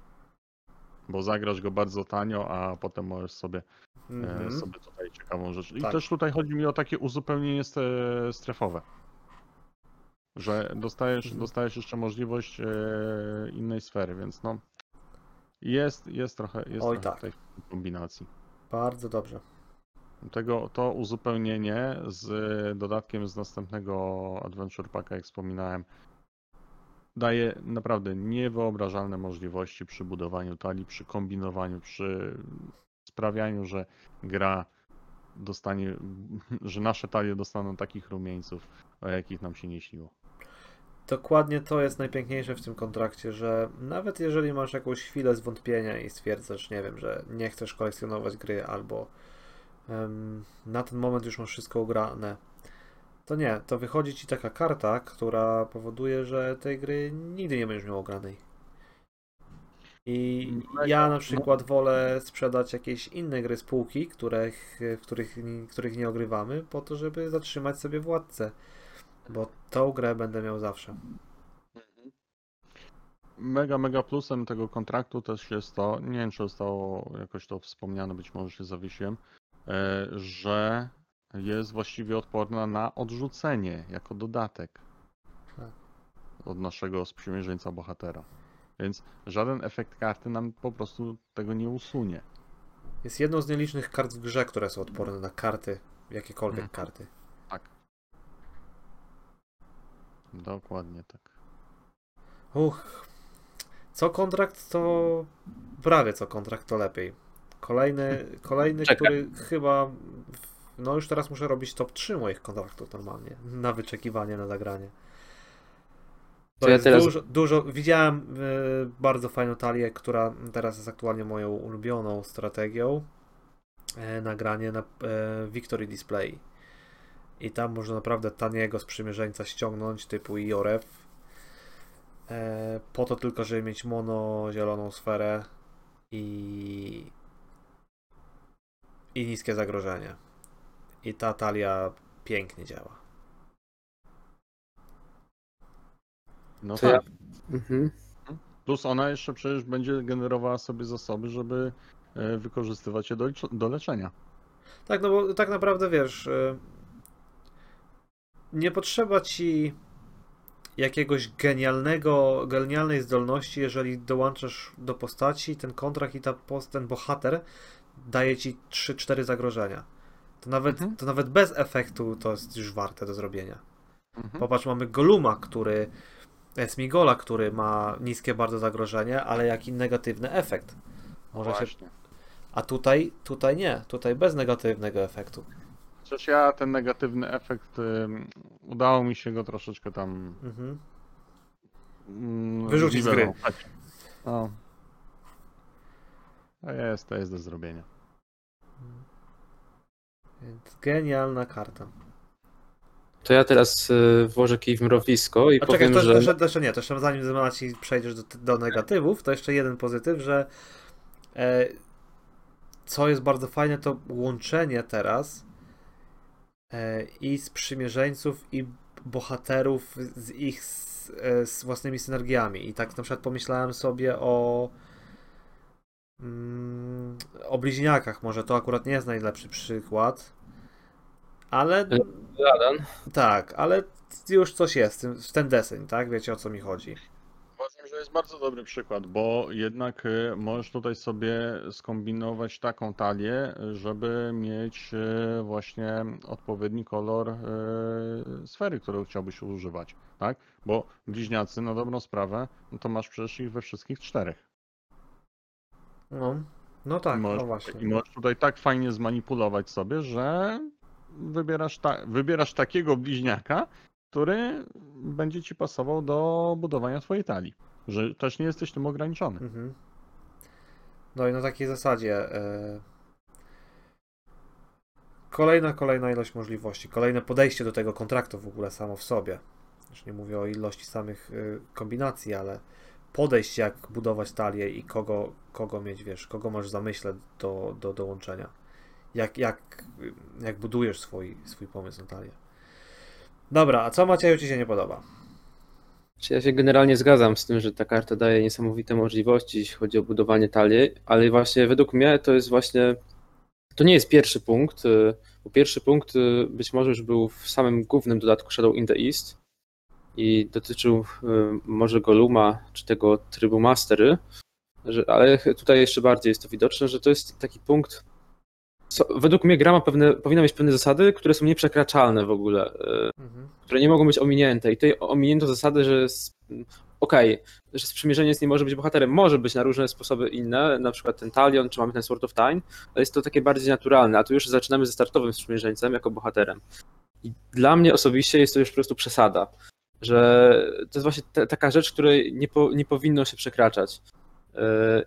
Bo zagrasz go bardzo tanio, a potem możesz sobie, e, Mhm. sobie tutaj ciekawą rzecz. I Tak. też tutaj chodzi mi o takie uzupełnienie stre- strefowe. Że dostajesz, Mhm. dostajesz jeszcze możliwość e, innej sfery, więc no. Jest, jest trochę, jest Oj, trochę tak. tej kombinacji. Bardzo dobrze. Tego, to uzupełnienie z dodatkiem z następnego Adventure Packa, jak wspominałem, daje naprawdę niewyobrażalne możliwości przy budowaniu talii, przy kombinowaniu, przy sprawianiu, że gra dostanie, że nasze talie dostaną takich rumieńców, o jakich nam się nie śniło. Dokładnie to jest najpiękniejsze w tym kontrakcie, że nawet jeżeli masz jakąś chwilę zwątpienia i stwierdzasz, nie wiem, że nie chcesz kolekcjonować gry albo em, na ten moment już masz wszystko ugrane, to nie, to wychodzi ci taka karta, która powoduje, że tej gry nigdy nie będziesz miał ogranej. I ja na przykład wolę sprzedać jakieś inne gry z półki, których, których, których nie ogrywamy, po to, żeby zatrzymać sobie władcę. Bo tą grę będę miał zawsze. Mega, mega plusem tego kontraktu też jest to, nie wiem czy zostało jakoś to wspomniane, być może się zawiesiłem, e, że jest właściwie odporna na odrzucenie jako dodatek Tak. od naszego sprzymierzeńca bohatera. Więc żaden efekt karty nam po prostu tego nie usunie. Jest jedną z nielicznych kart w grze, które są odporne na karty, jakiekolwiek Mhm. karty. Tak. Dokładnie tak. Uch. Co kontrakt, to prawie co kontrakt, to lepiej. Kolejny, kolejny który chyba. No już teraz muszę robić top 3 moich kontraktów normalnie. Na wyczekiwanie, na zagranie. To ja jest teraz- dużo, dużo. Widziałem y, bardzo fajną talię, która teraz jest aktualnie moją ulubioną strategią. E, nagranie na e, Victory Display. I tam można naprawdę taniego sprzymierzeńca ściągnąć, typu Iorew. E, po to tylko, żeby mieć mono zieloną sferę i i niskie zagrożenie. I ta talia pięknie działa. No To ja- tak. Mhm. Plus ona jeszcze przecież będzie generowała sobie zasoby, żeby e, wykorzystywać je do, do leczenia. Tak, no bo tak naprawdę wiesz, y, nie potrzeba ci jakiegoś genialnego, genialnej zdolności, jeżeli dołączasz do postaci ten kontrakt i ta post, ten bohater daje ci 3-4 zagrożenia. To nawet, Mhm. to nawet bez efektu to jest już warte do zrobienia. Mhm. Popatrz, mamy Goluma, który Smigola, który ma niskie bardzo zagrożenie, ale jaki negatywny efekt. Może się, Właśnie. a tutaj, tutaj nie, tutaj bez negatywnego efektu. Chociaż ja ten negatywny efekt, udało mi się go troszeczkę tam Mhm. mm, Wyrzucić z gry. zniwelować. No. To jest, to jest do zrobienia. Więc genialna karta. To ja teraz y, włożę kij w mrowisko i A czekaj, powiem, to, że... jeszcze, jeszcze nie, to jeszcze zanim Maci przejdziesz do, do negatywów, to jeszcze jeden pozytyw, że e, co jest bardzo fajne, to łączenie teraz i sprzymierzeńców, i bohaterów z ich s- e, z własnymi synergiami. I tak na przykład pomyślałem sobie o mm, o bliźniakach. Może to akurat nie jest najlepszy przykład, ale Alan, tak, ale już coś jest w ten deseń, tak? Wiecie o co mi chodzi. Że jest bardzo dobry przykład, bo jednak y, możesz tutaj sobie skombinować taką talię, żeby mieć y, właśnie odpowiedni kolor y, sfery, którą chciałbyś używać, tak? Bo bliźniacy, na dobrą sprawę, no to masz przecież ich we wszystkich czterech. No, no tak, I no możesz, właśnie. I możesz tutaj tak fajnie zmanipulować sobie, że wybierasz, ta, wybierasz takiego bliźniaka, który będzie ci pasował do budowania twojej talii. Że też nie jesteś tym ograniczony. Mhm. No i na takiej zasadzie e... kolejna, kolejna ilość możliwości, kolejne podejście do tego kontraktu w ogóle samo w sobie. Już nie mówię o ilości samych y, kombinacji, ale podejść jak budować talię i kogo, kogo mieć, wiesz, kogo masz w zamyśle do, do dołączenia. Jak, jak, jak budujesz swój, swój pomysł na talię. Dobra, a co Macieju ci się nie podoba? Ja się generalnie zgadzam z tym, że ta karta daje niesamowite możliwości, jeśli chodzi o budowanie talii, ale właśnie według mnie to jest właśnie. To nie jest pierwszy punkt, y, bo pierwszy punkt y, być może już był w samym głównym dodatku Shadow in the East i dotyczył y, może Goluma czy tego trybu Mastery, ale tutaj jeszcze bardziej jest to widoczne, że to jest taki punkt. Co, według mnie gra ma pewne, powinna mieć pewne zasady, które są nieprzekraczalne w ogóle. y, Mhm. które nie mogą być ominięte. I tutaj ominięto zasady, że okej, że sprzymierzeniec nie może być bohaterem. Może być na różne sposoby inne, na przykład ten Talion, czy mamy ten Sword of Time, ale jest to takie bardziej naturalne, a tu już zaczynamy ze startowym sprzymierzeńcem jako bohaterem. I dla mnie osobiście jest to już po prostu przesada, że to jest właśnie ta, taka rzecz, której nie, po, nie powinno się przekraczać.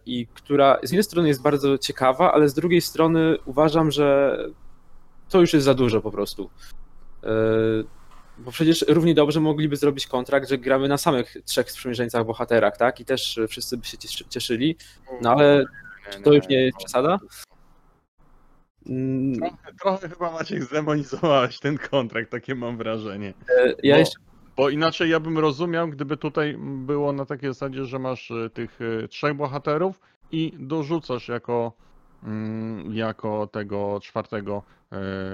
I która z jednej strony jest bardzo ciekawa, ale z drugiej strony uważam, że to już jest za dużo po prostu. Yy, Bo przecież równie dobrze mogliby zrobić kontrakt, że gramy na samych trzech sprzymierzeńcach bohaterach, tak? I też wszyscy by się cieszy- cieszyli. No ale czy to już nie jest przesada? Trochę, trochę chyba Maciek zdemonizowałeś ten kontrakt, takie mam wrażenie. e, Ja Bo- jeszcze. Bo inaczej ja bym rozumiał, gdyby tutaj było na takiej zasadzie, że masz y, tych y, trzech bohaterów i dorzucasz jako, mm, jako tego czwartego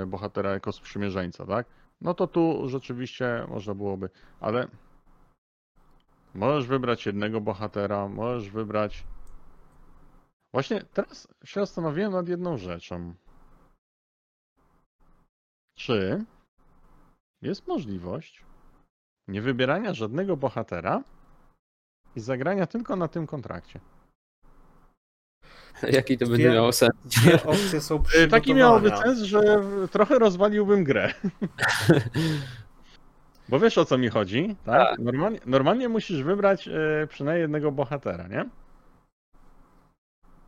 y, bohatera jako sprzymierzeńca, tak? No to tu rzeczywiście można byłoby, ale możesz wybrać jednego bohatera, możesz wybrać. Właśnie teraz się zastanowiłem nad jedną rzeczą. Czy jest możliwość nie wybierania żadnego bohatera i zagrania tylko na tym kontrakcie. Jaki to będzie miało sens? Dwie opcje są. Taki miałoby sens, że trochę rozwaliłbym grę. Bo wiesz o co mi chodzi, tak? Tak. Normalnie, normalnie musisz wybrać e, przynajmniej jednego bohatera, nie?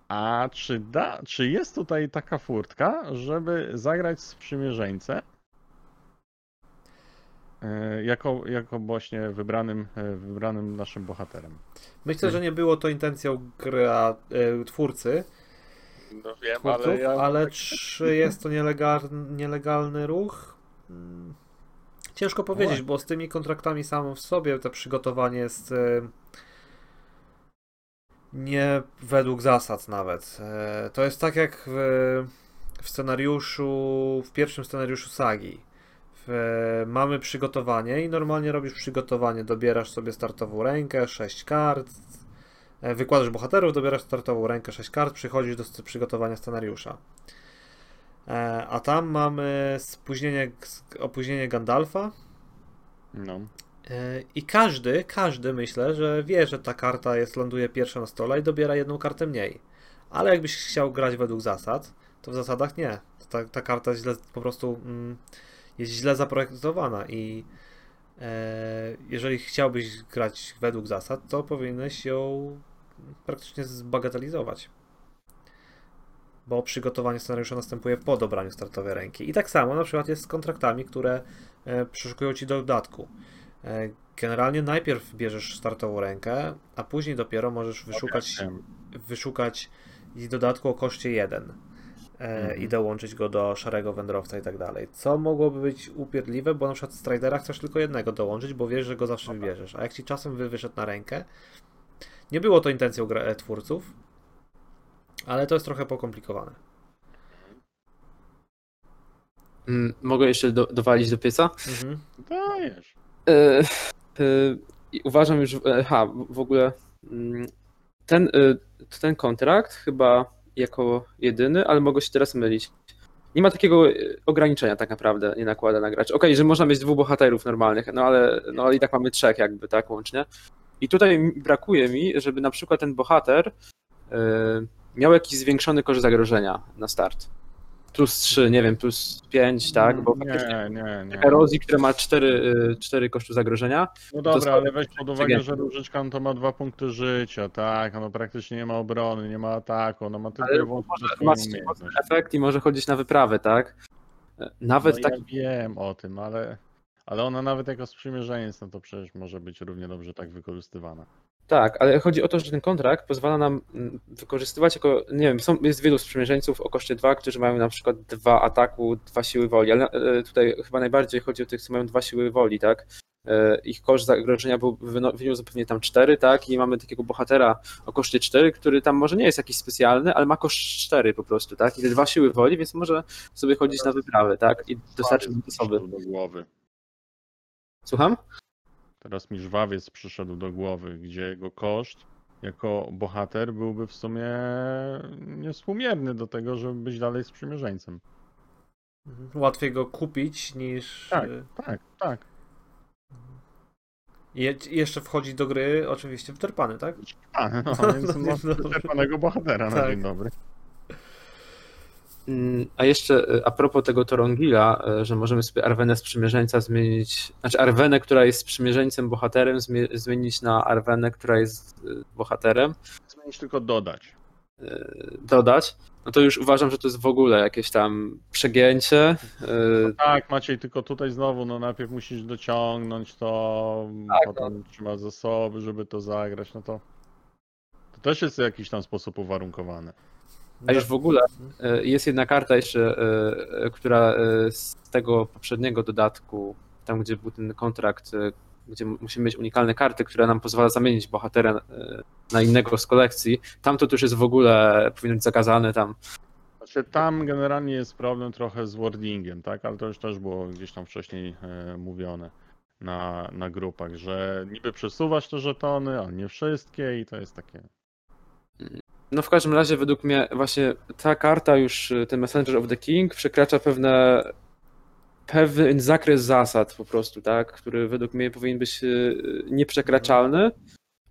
A czy, da, czy jest tutaj taka furtka, żeby zagrać sprzymierzeńcę e, jako, jako właśnie wybranym, e, wybranym naszym bohaterem? Myślę, że nie było to intencją gra, e, twórcy, No wiem, twórców, ale, czy jest to nielegal, nielegalny ruch? Mm, Ciężko powiedzieć, bo z tymi kontraktami samym w sobie to przygotowanie jest e, nie według zasad nawet. E, To jest tak jak w, w scenariuszu, w pierwszym scenariuszu sagi. W, mamy przygotowanie i normalnie robisz przygotowanie, dobierasz sobie startową rękę, 6 kart, e, wykładasz bohaterów, dobierasz startową rękę, 6 kart, przychodzisz do przygotowania scenariusza. E, A tam mamy spóźnienie, opóźnienie Gandalfa, No. E, I każdy, każdy myślę, że wie, że ta karta jest, ląduje pierwsza na stole i dobiera jedną kartę mniej. Ale jakbyś chciał grać według zasad, to w zasadach nie. Ta, ta karta jest źle, po prostu mm, jest źle zaprojektowana i e, jeżeli chciałbyś grać według zasad, to powinieneś ją praktycznie zbagatelizować. Bo przygotowanie scenariusza następuje po dobraniu startowej ręki. I tak samo na przykład jest z kontraktami, które e, przeszukują ci dodatku. E, Generalnie najpierw bierzesz startową rękę, a później dopiero możesz wyszukać, wyszukać i dodatku o koszcie 1 Mhm. i dołączyć go do szarego wędrowca i tak dalej. Co mogłoby być upierdliwe, bo na przykład z tradera chcesz tylko jednego dołączyć, bo wiesz, że go zawsze wybierzesz. A jak ci czasem wy wyszedł na rękę, nie było to intencją e, twórców, ale to jest trochę pokomplikowane. Mm, Mogę jeszcze do, dowalić do pieca? Mhm. Dajesz. E, e, i uważam już, ha, w ogóle mm, ten, ten kontrakt chyba jako jedyny, ale mogę się teraz mylić. Nie ma takiego y, ograniczenia tak naprawdę, nie nakłada na gracz. Okej, że można mieć dwóch bohaterów normalnych, no ale no i tak mamy trzech jakby, tak, łącznie. I tutaj brakuje mi, żeby na przykład ten bohater yy, miał jakiś zwiększony koszt zagrożenia na start. Plus 3, nie wiem, plus 5, tak? Bo nie, nie, nie. erozji, która ma 4, 4 kosztu zagrożenia. No dobra, ale weź pod uwagę, że różyczka no to ma dwa punkty życia, tak? Ono praktycznie nie ma obrony, nie ma ataku, ono ma tylko Ma efekt i może chodzić na wyprawę, tak? Nawet no, tak. Ja wiem o tym, ale, ale ona nawet jako sprzymierzeniec, no to przecież może być równie dobrze tak wykorzystywana. Tak, ale chodzi o to, że ten kontrakt pozwala nam mm, wykorzystywać jako, nie wiem, są, jest wielu sprzymierzeńców o koszcie 2, którzy mają na przykład dwa ataku, dwa siły woli, ale e, tutaj chyba najbardziej chodzi o tych, co mają dwa siły woli, tak? E, Ich koszt zagrożenia był, wyniósł pewnie tam 4, tak? I mamy takiego bohatera o koszcie 4, który tam może nie jest jakiś specjalny, ale ma koszt 4 po prostu, tak? I te dwa siły woli, więc może sobie chodzić na wyprawy, tak? I dostarczyć osoby. Do głowy. Słucham? Teraz mi żwawiec przyszedł do głowy, gdzie jego koszt jako bohater byłby w sumie niewspółmierny do tego, żeby być dalej sprzymierzeńcem. Mhm. Łatwiej go kupić niż. Tak. y, Tak, tak. Je, jeszcze wchodzi do gry oczywiście wterpany, tak? A, no, więc No, no, no. wyczerpanego bohatera na Tak. dzień dobry. A jeszcze e, a propos tego Torongila, e, że możemy sobie Arwenę sprzymierzeńca zmienić, znaczy Arwenę, która jest sprzymierzeńcem bohaterem, zmie- zmienić na Arwenę, która jest e, bohaterem, Zmienić tylko dodać. dodać, no to już uważam, że to jest w ogóle jakieś tam przegięcie. e, Tak, Maciej, tylko tutaj znowu, no najpierw musisz dociągnąć to, Tak, potem trzyma zasoby, żeby to zagrać, no to to też jest w jakiś tam sposób uwarunkowane. A już w ogóle e, jest jedna karta jeszcze, e, e, która z tego poprzedniego dodatku, tam gdzie był ten kontrakt, gdzie musimy mieć unikalne karty, która nam pozwala zamienić bohatera na innego z kolekcji. Tam to już jest w ogóle, powinno być zakazane tam. Znaczy tam generalnie jest problem trochę z wordingiem, tak? Ale to już też było gdzieś tam wcześniej mówione na, na grupach, że niby przesuwasz te żetony, ale nie wszystkie i to jest takie. No w każdym razie według mnie właśnie ta karta już, e, ten Messenger of the King przekracza pewne pewien zakres zasad po prostu, tak, który według mnie powinien być e, nieprzekraczalny,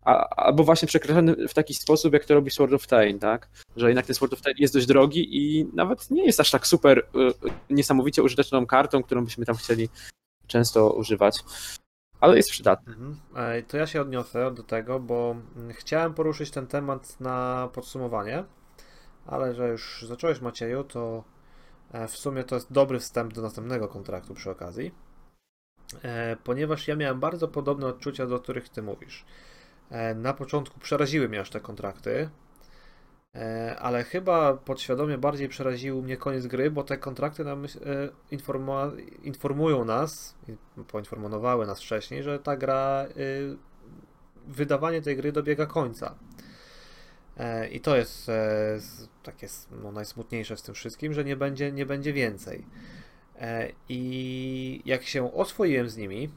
a, albo właśnie przekraczany w taki sposób, jak to robi Sword of Tain, tak, że jednak ten Sword of Tain jest dość drogi i nawet nie jest aż tak super e, niesamowicie użyteczną kartą, którą byśmy tam chcieli często używać, ale jest przydatny. Mhm. To ja się odniosę do tego, bo mm, chciałem poruszyć ten temat na podsumowanie, ale że już zacząłeś Macieju, to e, w sumie to jest dobry wstęp do następnego kontraktu przy okazji, E, ponieważ ja miałem bardzo podobne odczucia, do których ty mówisz. E, Na początku przeraziły mnie aż te kontrakty, ale chyba podświadomie bardziej przeraził mnie koniec gry, bo te kontrakty nam e, informują nas, poinformowały nas wcześniej, że ta gra, y, wydawanie tej gry dobiega końca. E, I to jest e, takie no, najsmutniejsze z tym wszystkim, że nie będzie, nie będzie więcej. E, I jak się oswoiłem z nimi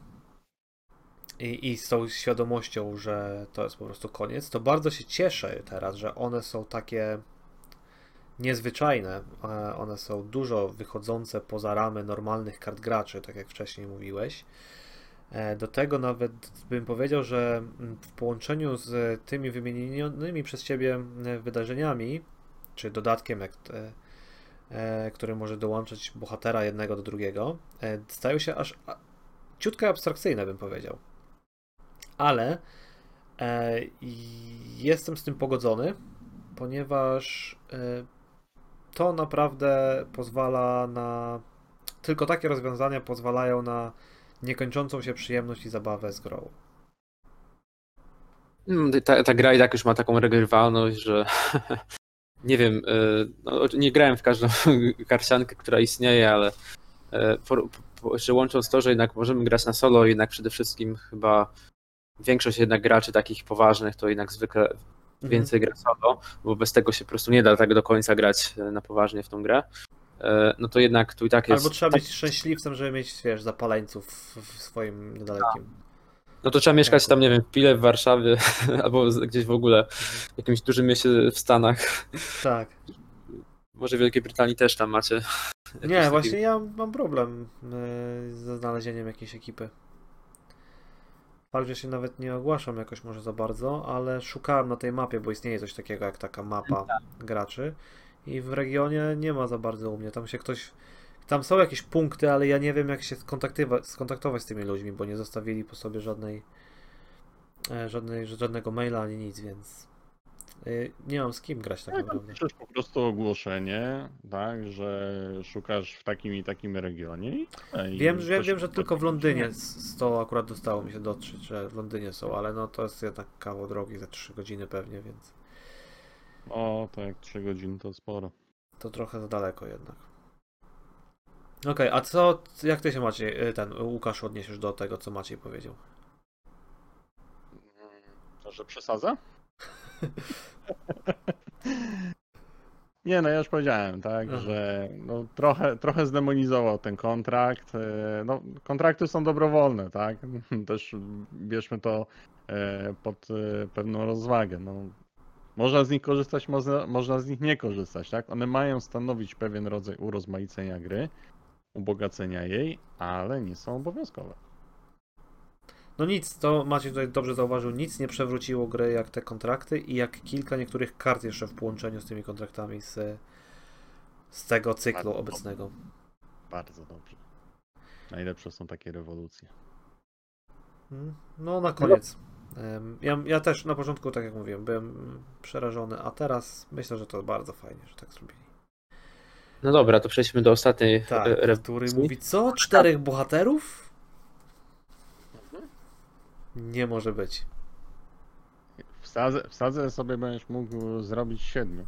i, i z tą świadomością, że to jest po prostu koniec, to bardzo się cieszę teraz, że one są takie niezwyczajne. E, One są dużo wychodzące poza ramy normalnych kart graczy, tak jak wcześniej mówiłeś. E, Do tego nawet bym powiedział, że w połączeniu z tymi wymienionymi przez Ciebie e, wydarzeniami, czy dodatkiem, jak, który może dołączyć bohatera jednego do drugiego, stają się aż ciutkę abstrakcyjne, bym powiedział. Ale e, jestem z tym pogodzony, ponieważ e, to naprawdę pozwala na. Tylko takie rozwiązania pozwalają na niekończącą się przyjemność i zabawę z grą. Mm, Ta, ta gra i tak już ma taką regrywalność, że nie wiem, y, no, nie grałem w każdą karciankę, która istnieje, ale y, po, po, że łącząc to, że jednak możemy grać na solo, jednak przede wszystkim chyba większość jednak graczy takich poważnych to jednak zwykle więcej gra solo, bo bez tego się po prostu nie da tak do końca grać y, na poważnie w tą grę. Y, No to jednak tu i tak jest. Albo trzeba być szczęśliwcem, żeby mieć, wiesz, zapaleńców w swoim niedalekim. No to trzeba mieszkać tam, nie wiem, w Pile w Warszawie albo gdzieś w ogóle w jakimś dużym mieście w Stanach. Tak. Może w Wielkiej Brytanii też tam macie. Nie, właśnie ja mam problem y, ze znalezieniem jakiejś ekipy. Fakt, że się nawet nie ogłaszam jakoś może za bardzo, ale szukałem na tej mapie, bo istnieje coś takiego jak taka mapa graczy i w regionie nie ma za bardzo u mnie. Tam się ktoś. Tam są jakieś punkty, ale ja nie wiem jak się skontaktować z tymi ludźmi, bo nie zostawili po sobie żadnej, e, żadnej żadnego maila ani nic, więc nie mam z kim grać tak naprawdę. piszesz po prostu ogłoszenie, tak, że szukasz w takim i takim regionie. i Wiem, że, wiem, że tylko w Londynie z to akurat dostało mi się dotrzeć, że w Londynie są, ale no to jest jednak kawał drogi za 3 godziny pewnie, więc O, tak, 3 godziny to sporo. to trochę za daleko jednak. Okej, a co, jak ty się Maciej, y, ten Łukasz odniesiesz do tego, co Maciej powiedział? To, że przesadza? Nie, no ja już powiedziałem, tak, Aha. że no, trochę, trochę zdemonizował ten kontrakt. e, No, kontrakty są dobrowolne, tak? Też bierzmy to e, pod e, pewną rozwagę. No, można z nich korzystać, można, można z nich nie korzystać, tak? One mają stanowić pewien rodzaj urozmaicenia gry, ubogacenia jej, ale nie są obowiązkowe. No nic, to Maciej tutaj dobrze zauważył, nic nie przewróciło gry jak te kontrakty i jak kilka niektórych kart jeszcze w połączeniu z tymi kontraktami z, z tego cyklu Bardzo obecnego. Bardzo dobrze. Najlepsze są takie rewolucje. Mm, No na koniec. Ja, ja też na początku, tak jak mówiłem, byłem przerażony, a teraz myślę, że to bardzo fajnie, że tak zrobili. No dobra, to przejdźmy do ostatniej Tak, który rewolucji. mówi, co? Czterech bohaterów? Nie może być. W sadze, sobie będziesz mógł zrobić siedmiu.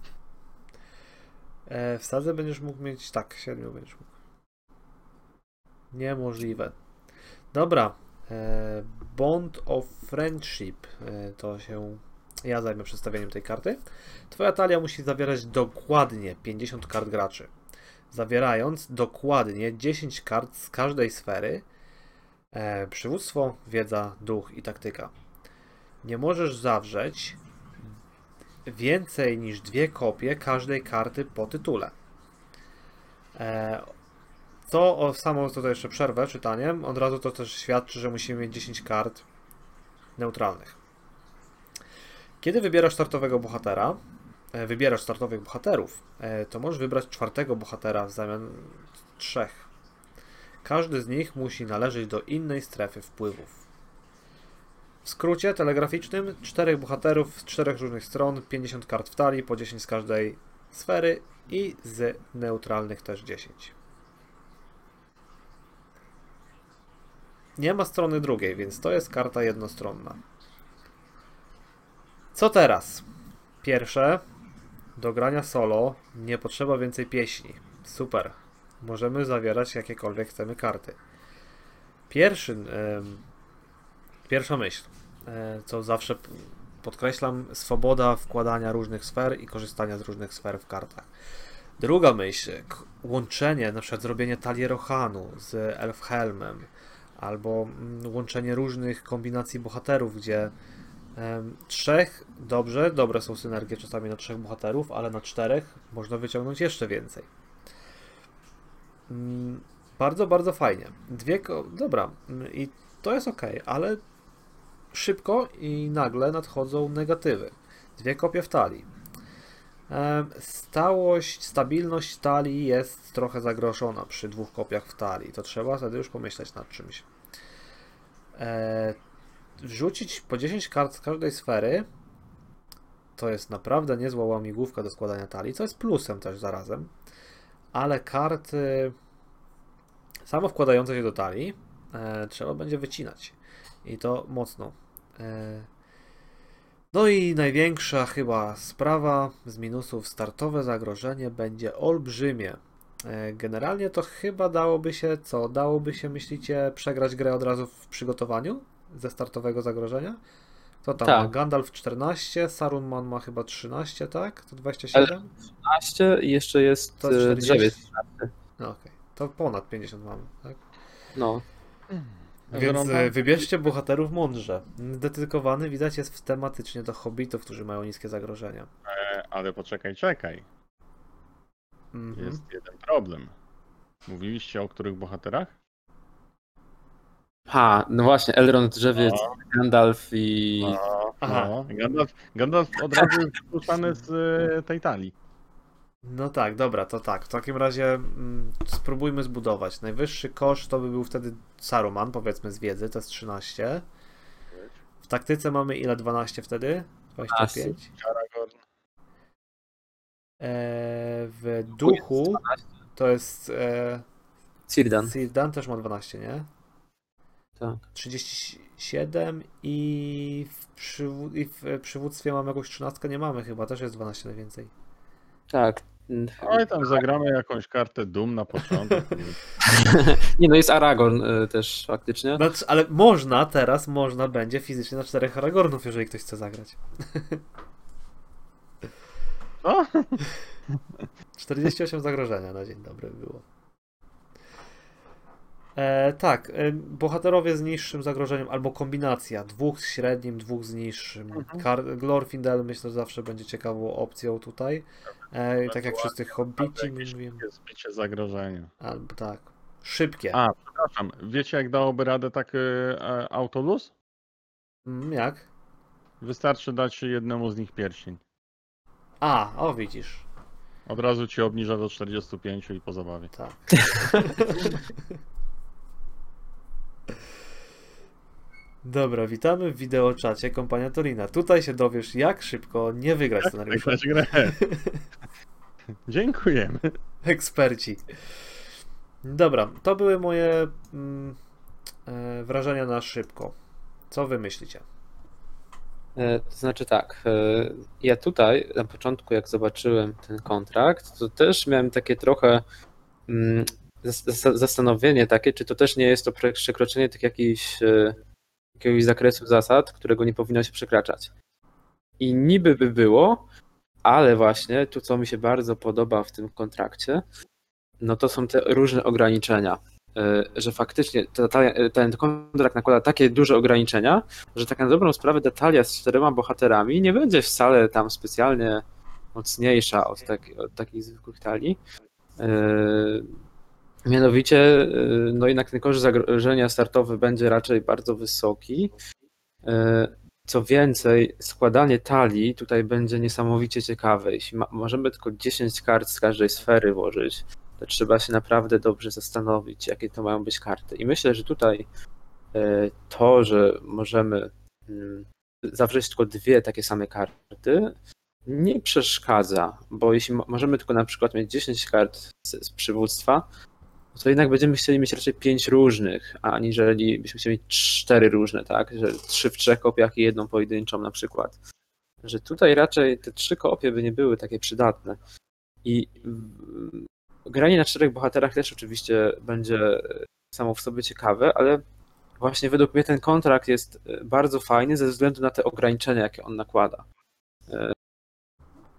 E, w sadze będziesz mógł mieć, tak, siedmiu będziesz mógł. Niemożliwe. Dobra. E, Bond of Friendship. E, to się. Ja zajmę przedstawieniem tej karty. Twoja talia musi zawierać dokładnie 50 kart graczy. Zawierając dokładnie 10 kart z każdej sfery. E, przywództwo, wiedza, duch i taktyka. Nie możesz zawrzeć więcej niż dwie kopie każdej karty po tytule. E, to o samo tutaj jeszcze przerwę czytaniem. Od razu to też świadczy, że musimy mieć 10 kart neutralnych. Kiedy wybierasz startowego bohatera, e, wybierasz startowych bohaterów, e, to możesz wybrać czwartego bohatera w zamian trzech. Każdy z nich musi należeć do innej strefy wpływów. W skrócie telegraficznym, czterech bohaterów z czterech różnych stron, 50 kart w talii, po 10 z każdej sfery i z neutralnych też 10. Nie ma strony drugiej, więc to jest karta jednostronna. Co teraz? Pierwsze, do grania solo nie potrzeba więcej pieśni. Super. Możemy zawierać jakiekolwiek chcemy karty. Pierwszy, pierwsza myśl, e, co zawsze podkreślam, swoboda wkładania różnych sfer i korzystania z różnych sfer w kartach. Druga myśl, łączenie, na przykład zrobienie Talierohanu z Elfhelmem, albo mm, łączenie różnych kombinacji bohaterów, gdzie trzech, dobrze, dobre są synergie czasami na trzech bohaterów, ale na czterech można wyciągnąć jeszcze więcej. Mm, Bardzo, bardzo fajnie. Dwie, dobra, mm, i to jest ok, ale szybko i nagle nadchodzą negatywy. Dwie kopie w talii. Stałość, stabilność talii jest trochę zagrożona przy dwóch kopiach w talii. To trzeba wtedy już pomyśleć nad czymś. E, wrzucić po 10 kart z każdej sfery to jest naprawdę niezła łamigłówka do składania talii, co jest plusem też zarazem. Ale karty samo wkładające się do talii e, trzeba będzie wycinać. I to mocno. E, no i największa chyba sprawa z minusów startowe zagrożenie będzie olbrzymie. E, Generalnie to chyba dałoby się, co? Dałoby się, myślicie, przegrać grę od razu w przygotowaniu ze startowego zagrożenia? Kto tam Tak. ma? Gandalf 14, Saruman ma chyba 13, tak? To 27? 15 i jeszcze jest To e, 40. drzewiec. No okej. To ponad 50 mamy, tak? No. Więc Zorąba? e, wybierzcie bohaterów mądrze. Dedykowany widać jest tematycznie do hobbitów, którzy mają niskie zagrożenia. E, Ale poczekaj, czekaj. Mhm. Jest jeden problem. Mówiliście o których bohaterach? Ha, no właśnie, Elrond, Drzewiec, Gandalf i... Aha. No, Gandalf, Gandalf od razu jest wpuszczany z e, tej talii. No tak, dobra, to tak. W takim razie mm, spróbujmy zbudować. Najwyższy koszt to by był wtedy Saruman, powiedzmy z wiedzy, to jest 13. W taktyce mamy ile? 12 wtedy? 25. Aragorn. E, w duchu to jest e, Círdan. Círdan też ma 12, nie? Tak. 37 i w, przywó- i w przywództwie mamy jakąś 13, nie mamy chyba, też jest 12 najwięcej. Tak. Oj, tam zagramy jakąś kartę Doom na początek. Nie, no jest Aragorn y, też faktycznie. Znaczy, ale można teraz, można będzie fizycznie na czterech Aragornów, jeżeli ktoś chce zagrać. O! 48 zagrożenia na dzień dobry było. E, tak, e, bohaterowie z niższym zagrożeniem, albo kombinacja dwóch z średnim, dwóch z niższym. Mhm. Kar- Glorfindel myślę, że zawsze będzie ciekawą opcją tutaj. E, i tak jak wszyscy hobbici, my Jakieś mówimy. szybkie zbicie zagrożenia. Albo tak. Szybkie. A, przepraszam. Wiecie, jak dałoby radę tak e, e, autolus? Mm, jak? Wystarczy dać jednemu z nich pierścień. A, o widzisz. Od razu ci obniża do 45 i po zabawie. Tak. Dobra, witamy w wideoczacie kompania Torina. Tutaj się dowiesz, jak szybko nie wygrać scenariusza. Wygrać grę. Dziękujemy. Eksperci. Dobra, to były moje mm, e, wrażenia na szybko. Co wy myślicie? E, To znaczy tak, e, ja tutaj na początku jak zobaczyłem ten kontrakt, to też miałem takie trochę mm, zas- zas- zastanowienie takie, czy to też nie jest to przekroczenie tych jakichś, e, jakiegoś zakresu zasad, którego nie powinno się przekraczać. I niby by było, ale właśnie tu co mi się bardzo podoba w tym kontrakcie, no to są te różne ograniczenia. E, Że faktycznie ten kontrakt nakłada takie duże ograniczenia, że tak na dobrą sprawę detalia z czterema bohaterami nie będzie wcale tam specjalnie mocniejsza od, tak, od takich zwykłych talii. Mianowicie, yy, no jednak ten koszt zagrożenia startowy będzie raczej bardzo wysoki. Yy, co więcej, składanie talii tutaj będzie niesamowicie ciekawe. Jeśli ma, możemy tylko 10 kart z każdej sfery włożyć, to trzeba się naprawdę dobrze zastanowić, jakie to mają być karty. I myślę, że tutaj e, to, że możemy mm, zawrzeć tylko dwie takie same karty, nie przeszkadza, bo jeśli mo- możemy tylko na przykład mieć 10 kart z, z przywództwa, to jednak będziemy chcieli mieć raczej pięć różnych, aniżeli byśmy chcieli mieć cztery różne, tak? Że trzy w trzech kopiach i jedną pojedynczą na przykład. Że tutaj raczej te trzy kopie by nie były takie przydatne. I granie na czterech bohaterach też oczywiście będzie samo w sobie ciekawe, ale właśnie według mnie ten kontrakt jest e, bardzo fajny ze względu na te ograniczenia, jakie on nakłada.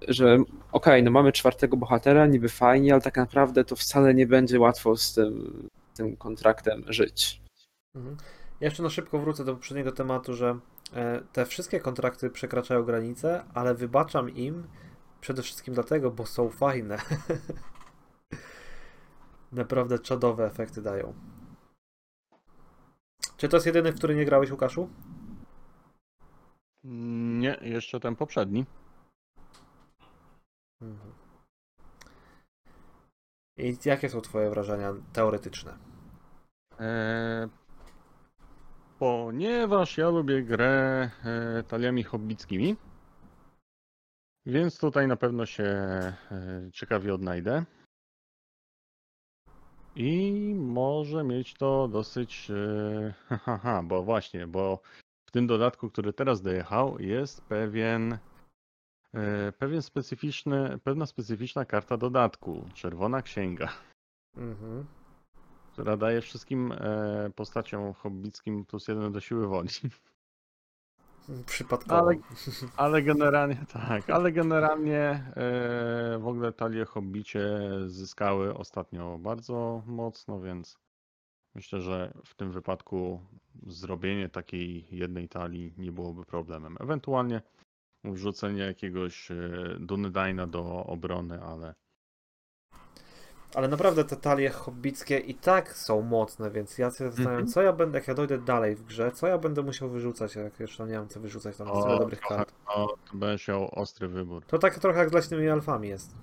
Że okej, no mamy czwartego bohatera, niby fajnie, ale tak naprawdę to wcale nie będzie łatwo z tym, z tym kontraktem żyć. Mhm. Ja jeszcze na szybko wrócę do poprzedniego tematu, że e, te wszystkie kontrakty przekraczają granice, ale wybaczam im przede wszystkim dlatego, bo są fajne. Naprawdę czadowe efekty dają. Czy to jest jedyny, w który nie grałeś, Łukaszu? Nie, jeszcze ten poprzedni. Mhm. I jakie są twoje wrażenia teoretyczne? E, ponieważ ja lubię grę e, taliami hobbickimi, więc tutaj na pewno się e, ciekawie odnajdę. I może mieć to dosyć. E, haha, bo właśnie, bo w tym dodatku, który teraz dojechał, jest pewien. E, Pewien specyficzny, pewna specyficzna karta dodatku, czerwona księga Mhm. która daje wszystkim e, postaciom hobbickim plus jeden do siły woli. Przypadkowo. Ale- Ale generalnie tak, ale generalnie e, w ogóle talie hobbicie zyskały ostatnio bardzo mocno, więc Myślę, że w tym wypadku zrobienie takiej jednej talii nie byłoby problemem. Ewentualnie wrzucenie jakiegoś e, Dunedaina do obrony, ale Ale naprawdę te talie hobbickie i tak są mocne, więc ja się zastanawiam, Mhm. co ja będę, jak ja dojdę dalej w grze, co ja będę musiał wyrzucać, jak jeszcze nie mam co wyrzucać, tam jest tyle dobrych kart. no, to będziesz miał ostry wybór. To tak trochę jak z leśnymi elfami jest.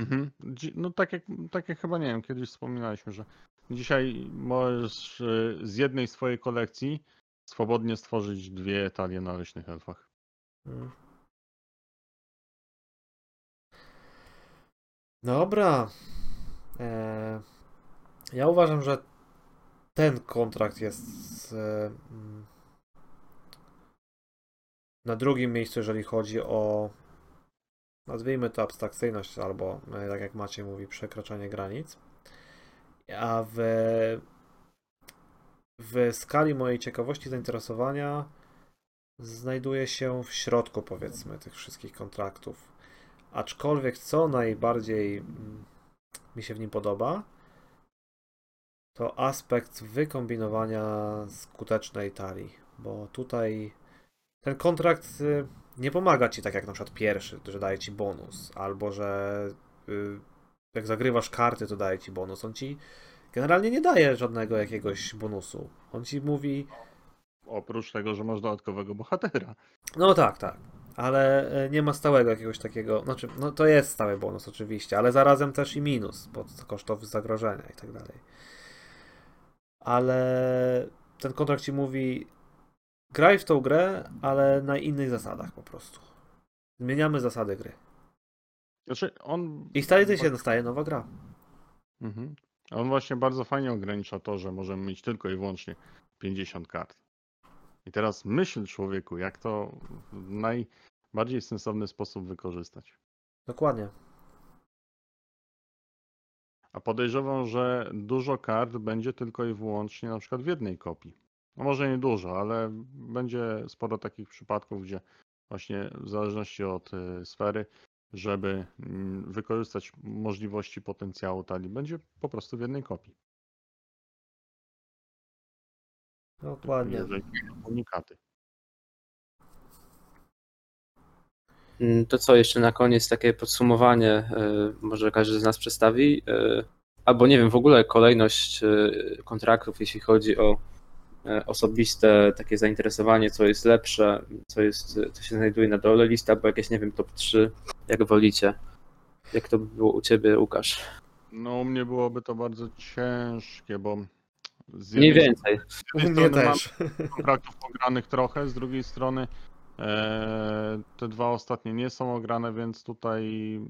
Mhm. No tak jak, tak jak chyba, nie wiem, kiedyś wspominaliśmy, że dzisiaj możesz e, z jednej swojej kolekcji swobodnie stworzyć dwie talie na leśnych elfach. Mm. Dobra. Eee, ja uważam, że ten kontrakt jest e, mm, na drugim miejscu, jeżeli chodzi o nazwijmy to abstrakcyjność, albo e, tak jak Maciej mówi, przekraczanie granic. A w, w skali mojej ciekawości, zainteresowania znajduje się w środku, powiedzmy, tych wszystkich kontraktów. Aczkolwiek co najbardziej mm, mi się w nim podoba, to aspekt wykombinowania skutecznej talii, bo tutaj ten kontrakt y, nie pomaga ci tak jak na przykład pierwszy, że daje ci bonus, albo że y, jak zagrywasz karty, to daje ci bonus. On ci generalnie nie daje żadnego jakiegoś bonusu. On ci mówi, Oprócz tego, że masz dodatkowego bohatera. No tak, tak. Ale e, nie ma stałego jakiegoś takiego. Znaczy, no to jest stały bonus oczywiście, ale zarazem też i minus pod kosztów zagrożenia i tak dalej. Ale ten kontrakt ci mówi: graj w tą grę, ale na innych zasadach po prostu. Zmieniamy zasady gry. Znaczy, on. I wtedy się dostaje nowa gra. Mhm. On właśnie bardzo fajnie ogranicza to, że możemy mieć tylko i wyłącznie 50 kart. I teraz myśl człowieku, jak to w najbardziej sensowny sposób wykorzystać. Dokładnie. A podejrzewam, że dużo kart będzie tylko i wyłącznie na przykład w jednej kopii. No może nie dużo, ale będzie sporo takich przypadków, gdzie właśnie w zależności od y, sfery, żeby mm, wykorzystać możliwości potencjału talii, będzie po prostu w jednej kopii. Dokładnie. Jeżeli chodzi o unikaty. Mm, To co, jeszcze na koniec takie podsumowanie, e, może każdy z nas przedstawi, e, albo nie wiem, w ogóle kolejność e, kontraktów, jeśli chodzi o osobiste takie zainteresowanie, co jest lepsze, co, jest, co się znajduje na dole listy, albo jakieś, nie wiem, top 3, jak wolicie. Jak to by było u ciebie, Łukasz? No u mnie byłoby to bardzo ciężkie, bo z Mniej więcej. U jednej mnie strony też. kontraktów ogranych trochę, z drugiej strony e, te dwa ostatnie nie są ograne, więc tutaj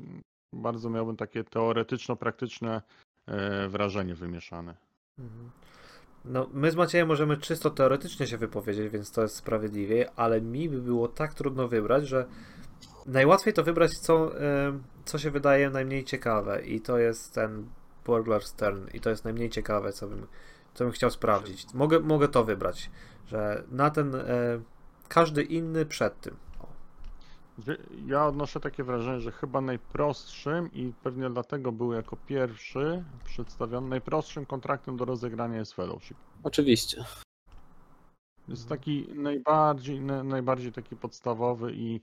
bardzo miałbym takie teoretyczno-praktyczne e, wrażenie wymieszane. Mhm. No, my z Maciejem możemy czysto teoretycznie się wypowiedzieć, więc to jest sprawiedliwie, ale mi by było tak trudno wybrać, że najłatwiej to wybrać, co, em, co się wydaje najmniej ciekawe i to jest ten Burglar's Turn i to jest najmniej ciekawe, co bym, co bym chciał sprawdzić. Mogę, mogę to wybrać, że na ten e, każdy inny przed tym. O. Ja odnoszę takie wrażenie, że chyba najprostszym i pewnie dlatego był jako pierwszy przedstawiony, najprostszym kontraktem do rozegrania jest Fellowship. Oczywiście. Jest taki najbardziej, na- najbardziej taki podstawowy i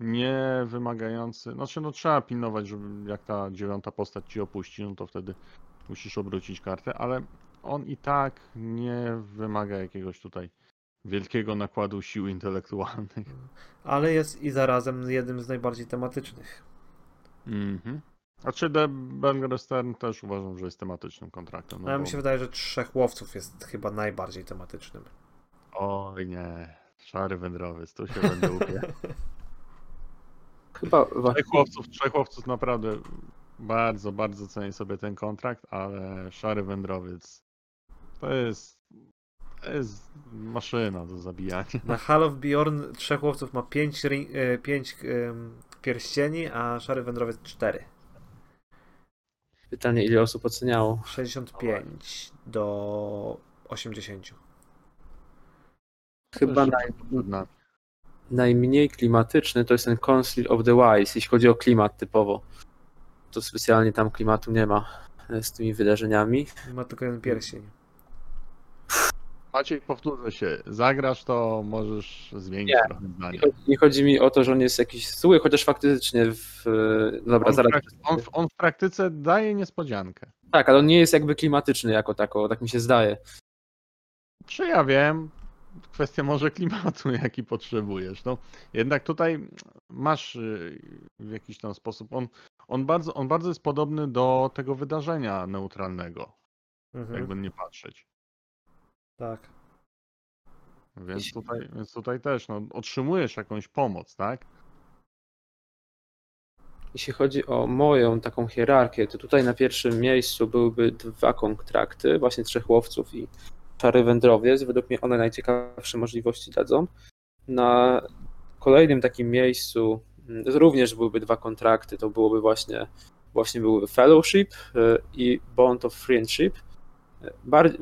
nie wymagający. Znaczy, no trzeba pilnować, żeby jak ta dziewiąta postać ci opuści, no to wtedy musisz obrócić kartę, ale on i tak nie wymaga jakiegoś tutaj wielkiego nakładu sił intelektualnych. Ale jest i zarazem jednym z najbardziej tematycznych. Mhm. A czy The Belger Stern też uważam, że jest tematycznym kontraktem. No, ja bo... mi się wydaje, że trzech łowców jest chyba najbardziej tematycznym. Oj nie, szary wędrowiec, tu się będę upiał. Chyba Trzech chłopców, trzech chłopców naprawdę bardzo, bardzo cenię sobie ten kontrakt, ale szary wędrowiec to jest, to jest maszyna do zabijania. Na Hall of Bjorn trzech łowców ma 5 pięć, em, pierścieni, a Szary Wędrowiec 4. pytanie, ile osób oceniało. 65 do 80. Chyba naj, najmniej klimatyczny to jest ten Council of the Wise, jeśli chodzi o klimat typowo. To specjalnie tam klimatu nie ma e, z tymi wydarzeniami. Ma tylko jeden pierścień. Maciej, powtórzę się. Zagrasz, to możesz zmienić Nie. trochę zdanie. Nie chodzi, mi o to, że on jest jakiś zły, chociaż faktycznie w... no Dobra, On w, zaraz. prak- on, w- on w praktyce daje niespodziankę. Tak, ale on nie jest jakby klimatyczny jako tako, tak mi się zdaje. Czy ja wiem? Kwestia może klimatu, jaki potrzebujesz. No, jednak tutaj masz y, w jakiś tam sposób. On, on, bardzo, on bardzo jest podobny do tego wydarzenia neutralnego, Mhm. jakby nie patrzeć. Tak. Więc tutaj, więc tutaj też no, otrzymujesz jakąś pomoc, tak? Jeśli chodzi o moją taką hierarchię, to tutaj na pierwszym miejscu byłyby dwa kontrakty, właśnie trzech łowców i szary wędrowiec. Według mnie one najciekawsze możliwości dadzą. Na kolejnym takim miejscu mm, również byłyby dwa kontrakty, to byłoby właśnie, właśnie byłyby Fellowship y, i Bond of Friendship. Bar-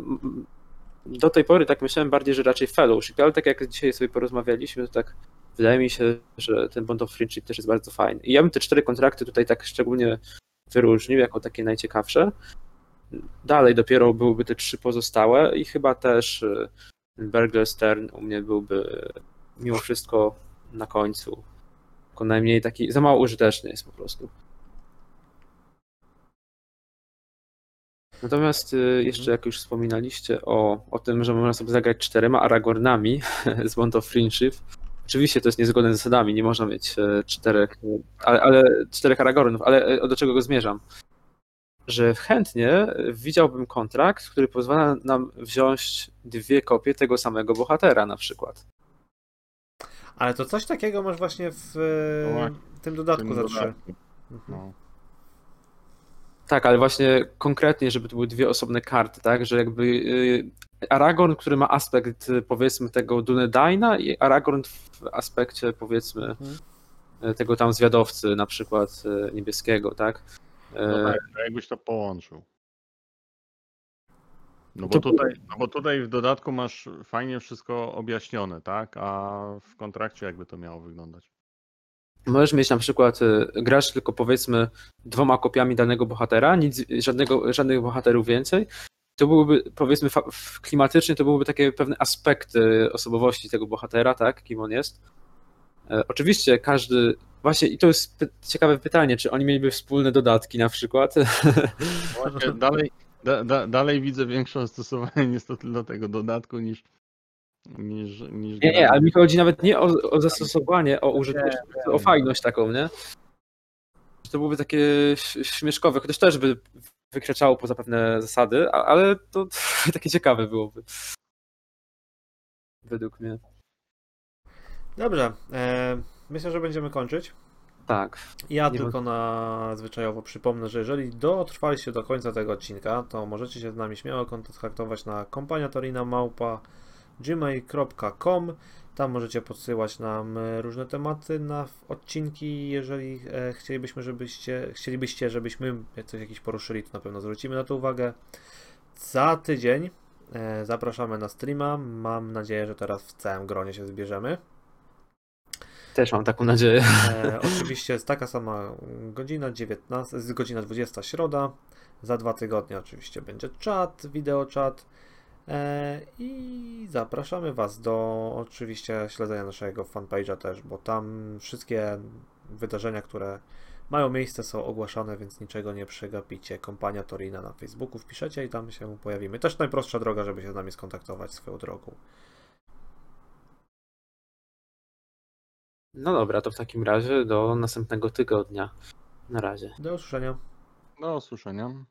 do tej pory tak myślałem bardziej, że raczej Fellowship, ale tak jak dzisiaj sobie porozmawialiśmy, to tak wydaje mi się, że ten Bond of Friendship też jest bardzo fajny. I ja bym te cztery kontrakty tutaj tak szczególnie wyróżnił jako takie najciekawsze. Dalej dopiero byłyby te trzy pozostałe i chyba też y, Berger Stern u mnie byłby mimo wszystko na końcu. Tylko najmniej taki, za mało użyteczny jest po prostu. Natomiast y, jeszcze jak już wspominaliście o, o tym, że można sobie zagrać czterema Aragornami z Bond of Friendship, Oczywiście to jest niezgodne z zasadami, nie można mieć e, czterech, e, ale, ale czterech Aragornów, ale e, do czego go zmierzam? Że chętnie widziałbym kontrakt, który pozwala nam wziąć dwie kopie tego samego bohatera na przykład. Ale to coś takiego masz właśnie w No właśnie, tym dodatku Tym za trzy. Mhm. No. Tak, ale właśnie konkretnie, żeby to były dwie osobne karty, tak? Że jakby y, Aragorn, który ma aspekt y, powiedzmy tego Dunedaina i Aragorn w aspekcie powiedzmy Mhm. tego tam zwiadowcy na przykład y, niebieskiego, tak? No tak, to jakbyś to połączył. No bo, tutaj, no bo tutaj w dodatku masz fajnie wszystko objaśnione, tak? A w kontrakcie jakby to miało wyglądać? Możesz mieć na przykład, y, grasz tylko powiedzmy dwoma kopiami danego bohatera, nic, żadnego, żadnych bohaterów więcej. To byłyby, powiedzmy, klimatycznie to byłyby takie pewne aspekty osobowości tego bohatera, tak, kim on jest. E, oczywiście każdy, właśnie i to jest py- ciekawe pytanie, czy oni mieliby wspólne dodatki na przykład. Właśnie dalej, da, da, dalej widzę większe zastosowanie niestety do tego dodatku niż niż, niż Nie, nie, ale mi chodzi nawet nie o, o zastosowanie, o użyteczność, o fajność taką, nie? To byłoby takie śmieszkowe, chociaż też by wykraczało poza pewne zasady, ale to takie ciekawe byłoby. Według mnie. Dobrze. E, myślę, że będziemy kończyć. Tak. Ja Nie tylko na zwyczajowo przypomnę, że jeżeli dotrwaliście do końca tego odcinka, to możecie się z nami śmiało kontaktować na kompaniatorina małpa gmail.com. Tam możecie podsyłać nam e, różne tematy na odcinki. Jeżeli e, chcielibyśmy, żebyście, chcielibyście, żebyśmy coś jakiś poruszyli, to na pewno zwrócimy na to uwagę. Za tydzień e, zapraszamy na streama. Mam nadzieję, że teraz w całym gronie się zbierzemy. Też mam taką nadzieję. E, oczywiście jest taka sama godzina, 19, z godzina 20 środa. Za dwa tygodnie oczywiście będzie czat, wideoczat. E, I zapraszamy Was do oczywiście śledzenia naszego fanpage'a też, bo tam wszystkie wydarzenia, które mają miejsce są ogłaszane, więc niczego nie przegapicie. Kompania Torina na Facebooku wpiszecie i tam się pojawimy. Też najprostsza droga, żeby się z nami skontaktować swoją drogą. No dobra, to w takim razie do następnego tygodnia. Na razie. Do usłyszenia. Do usłyszenia.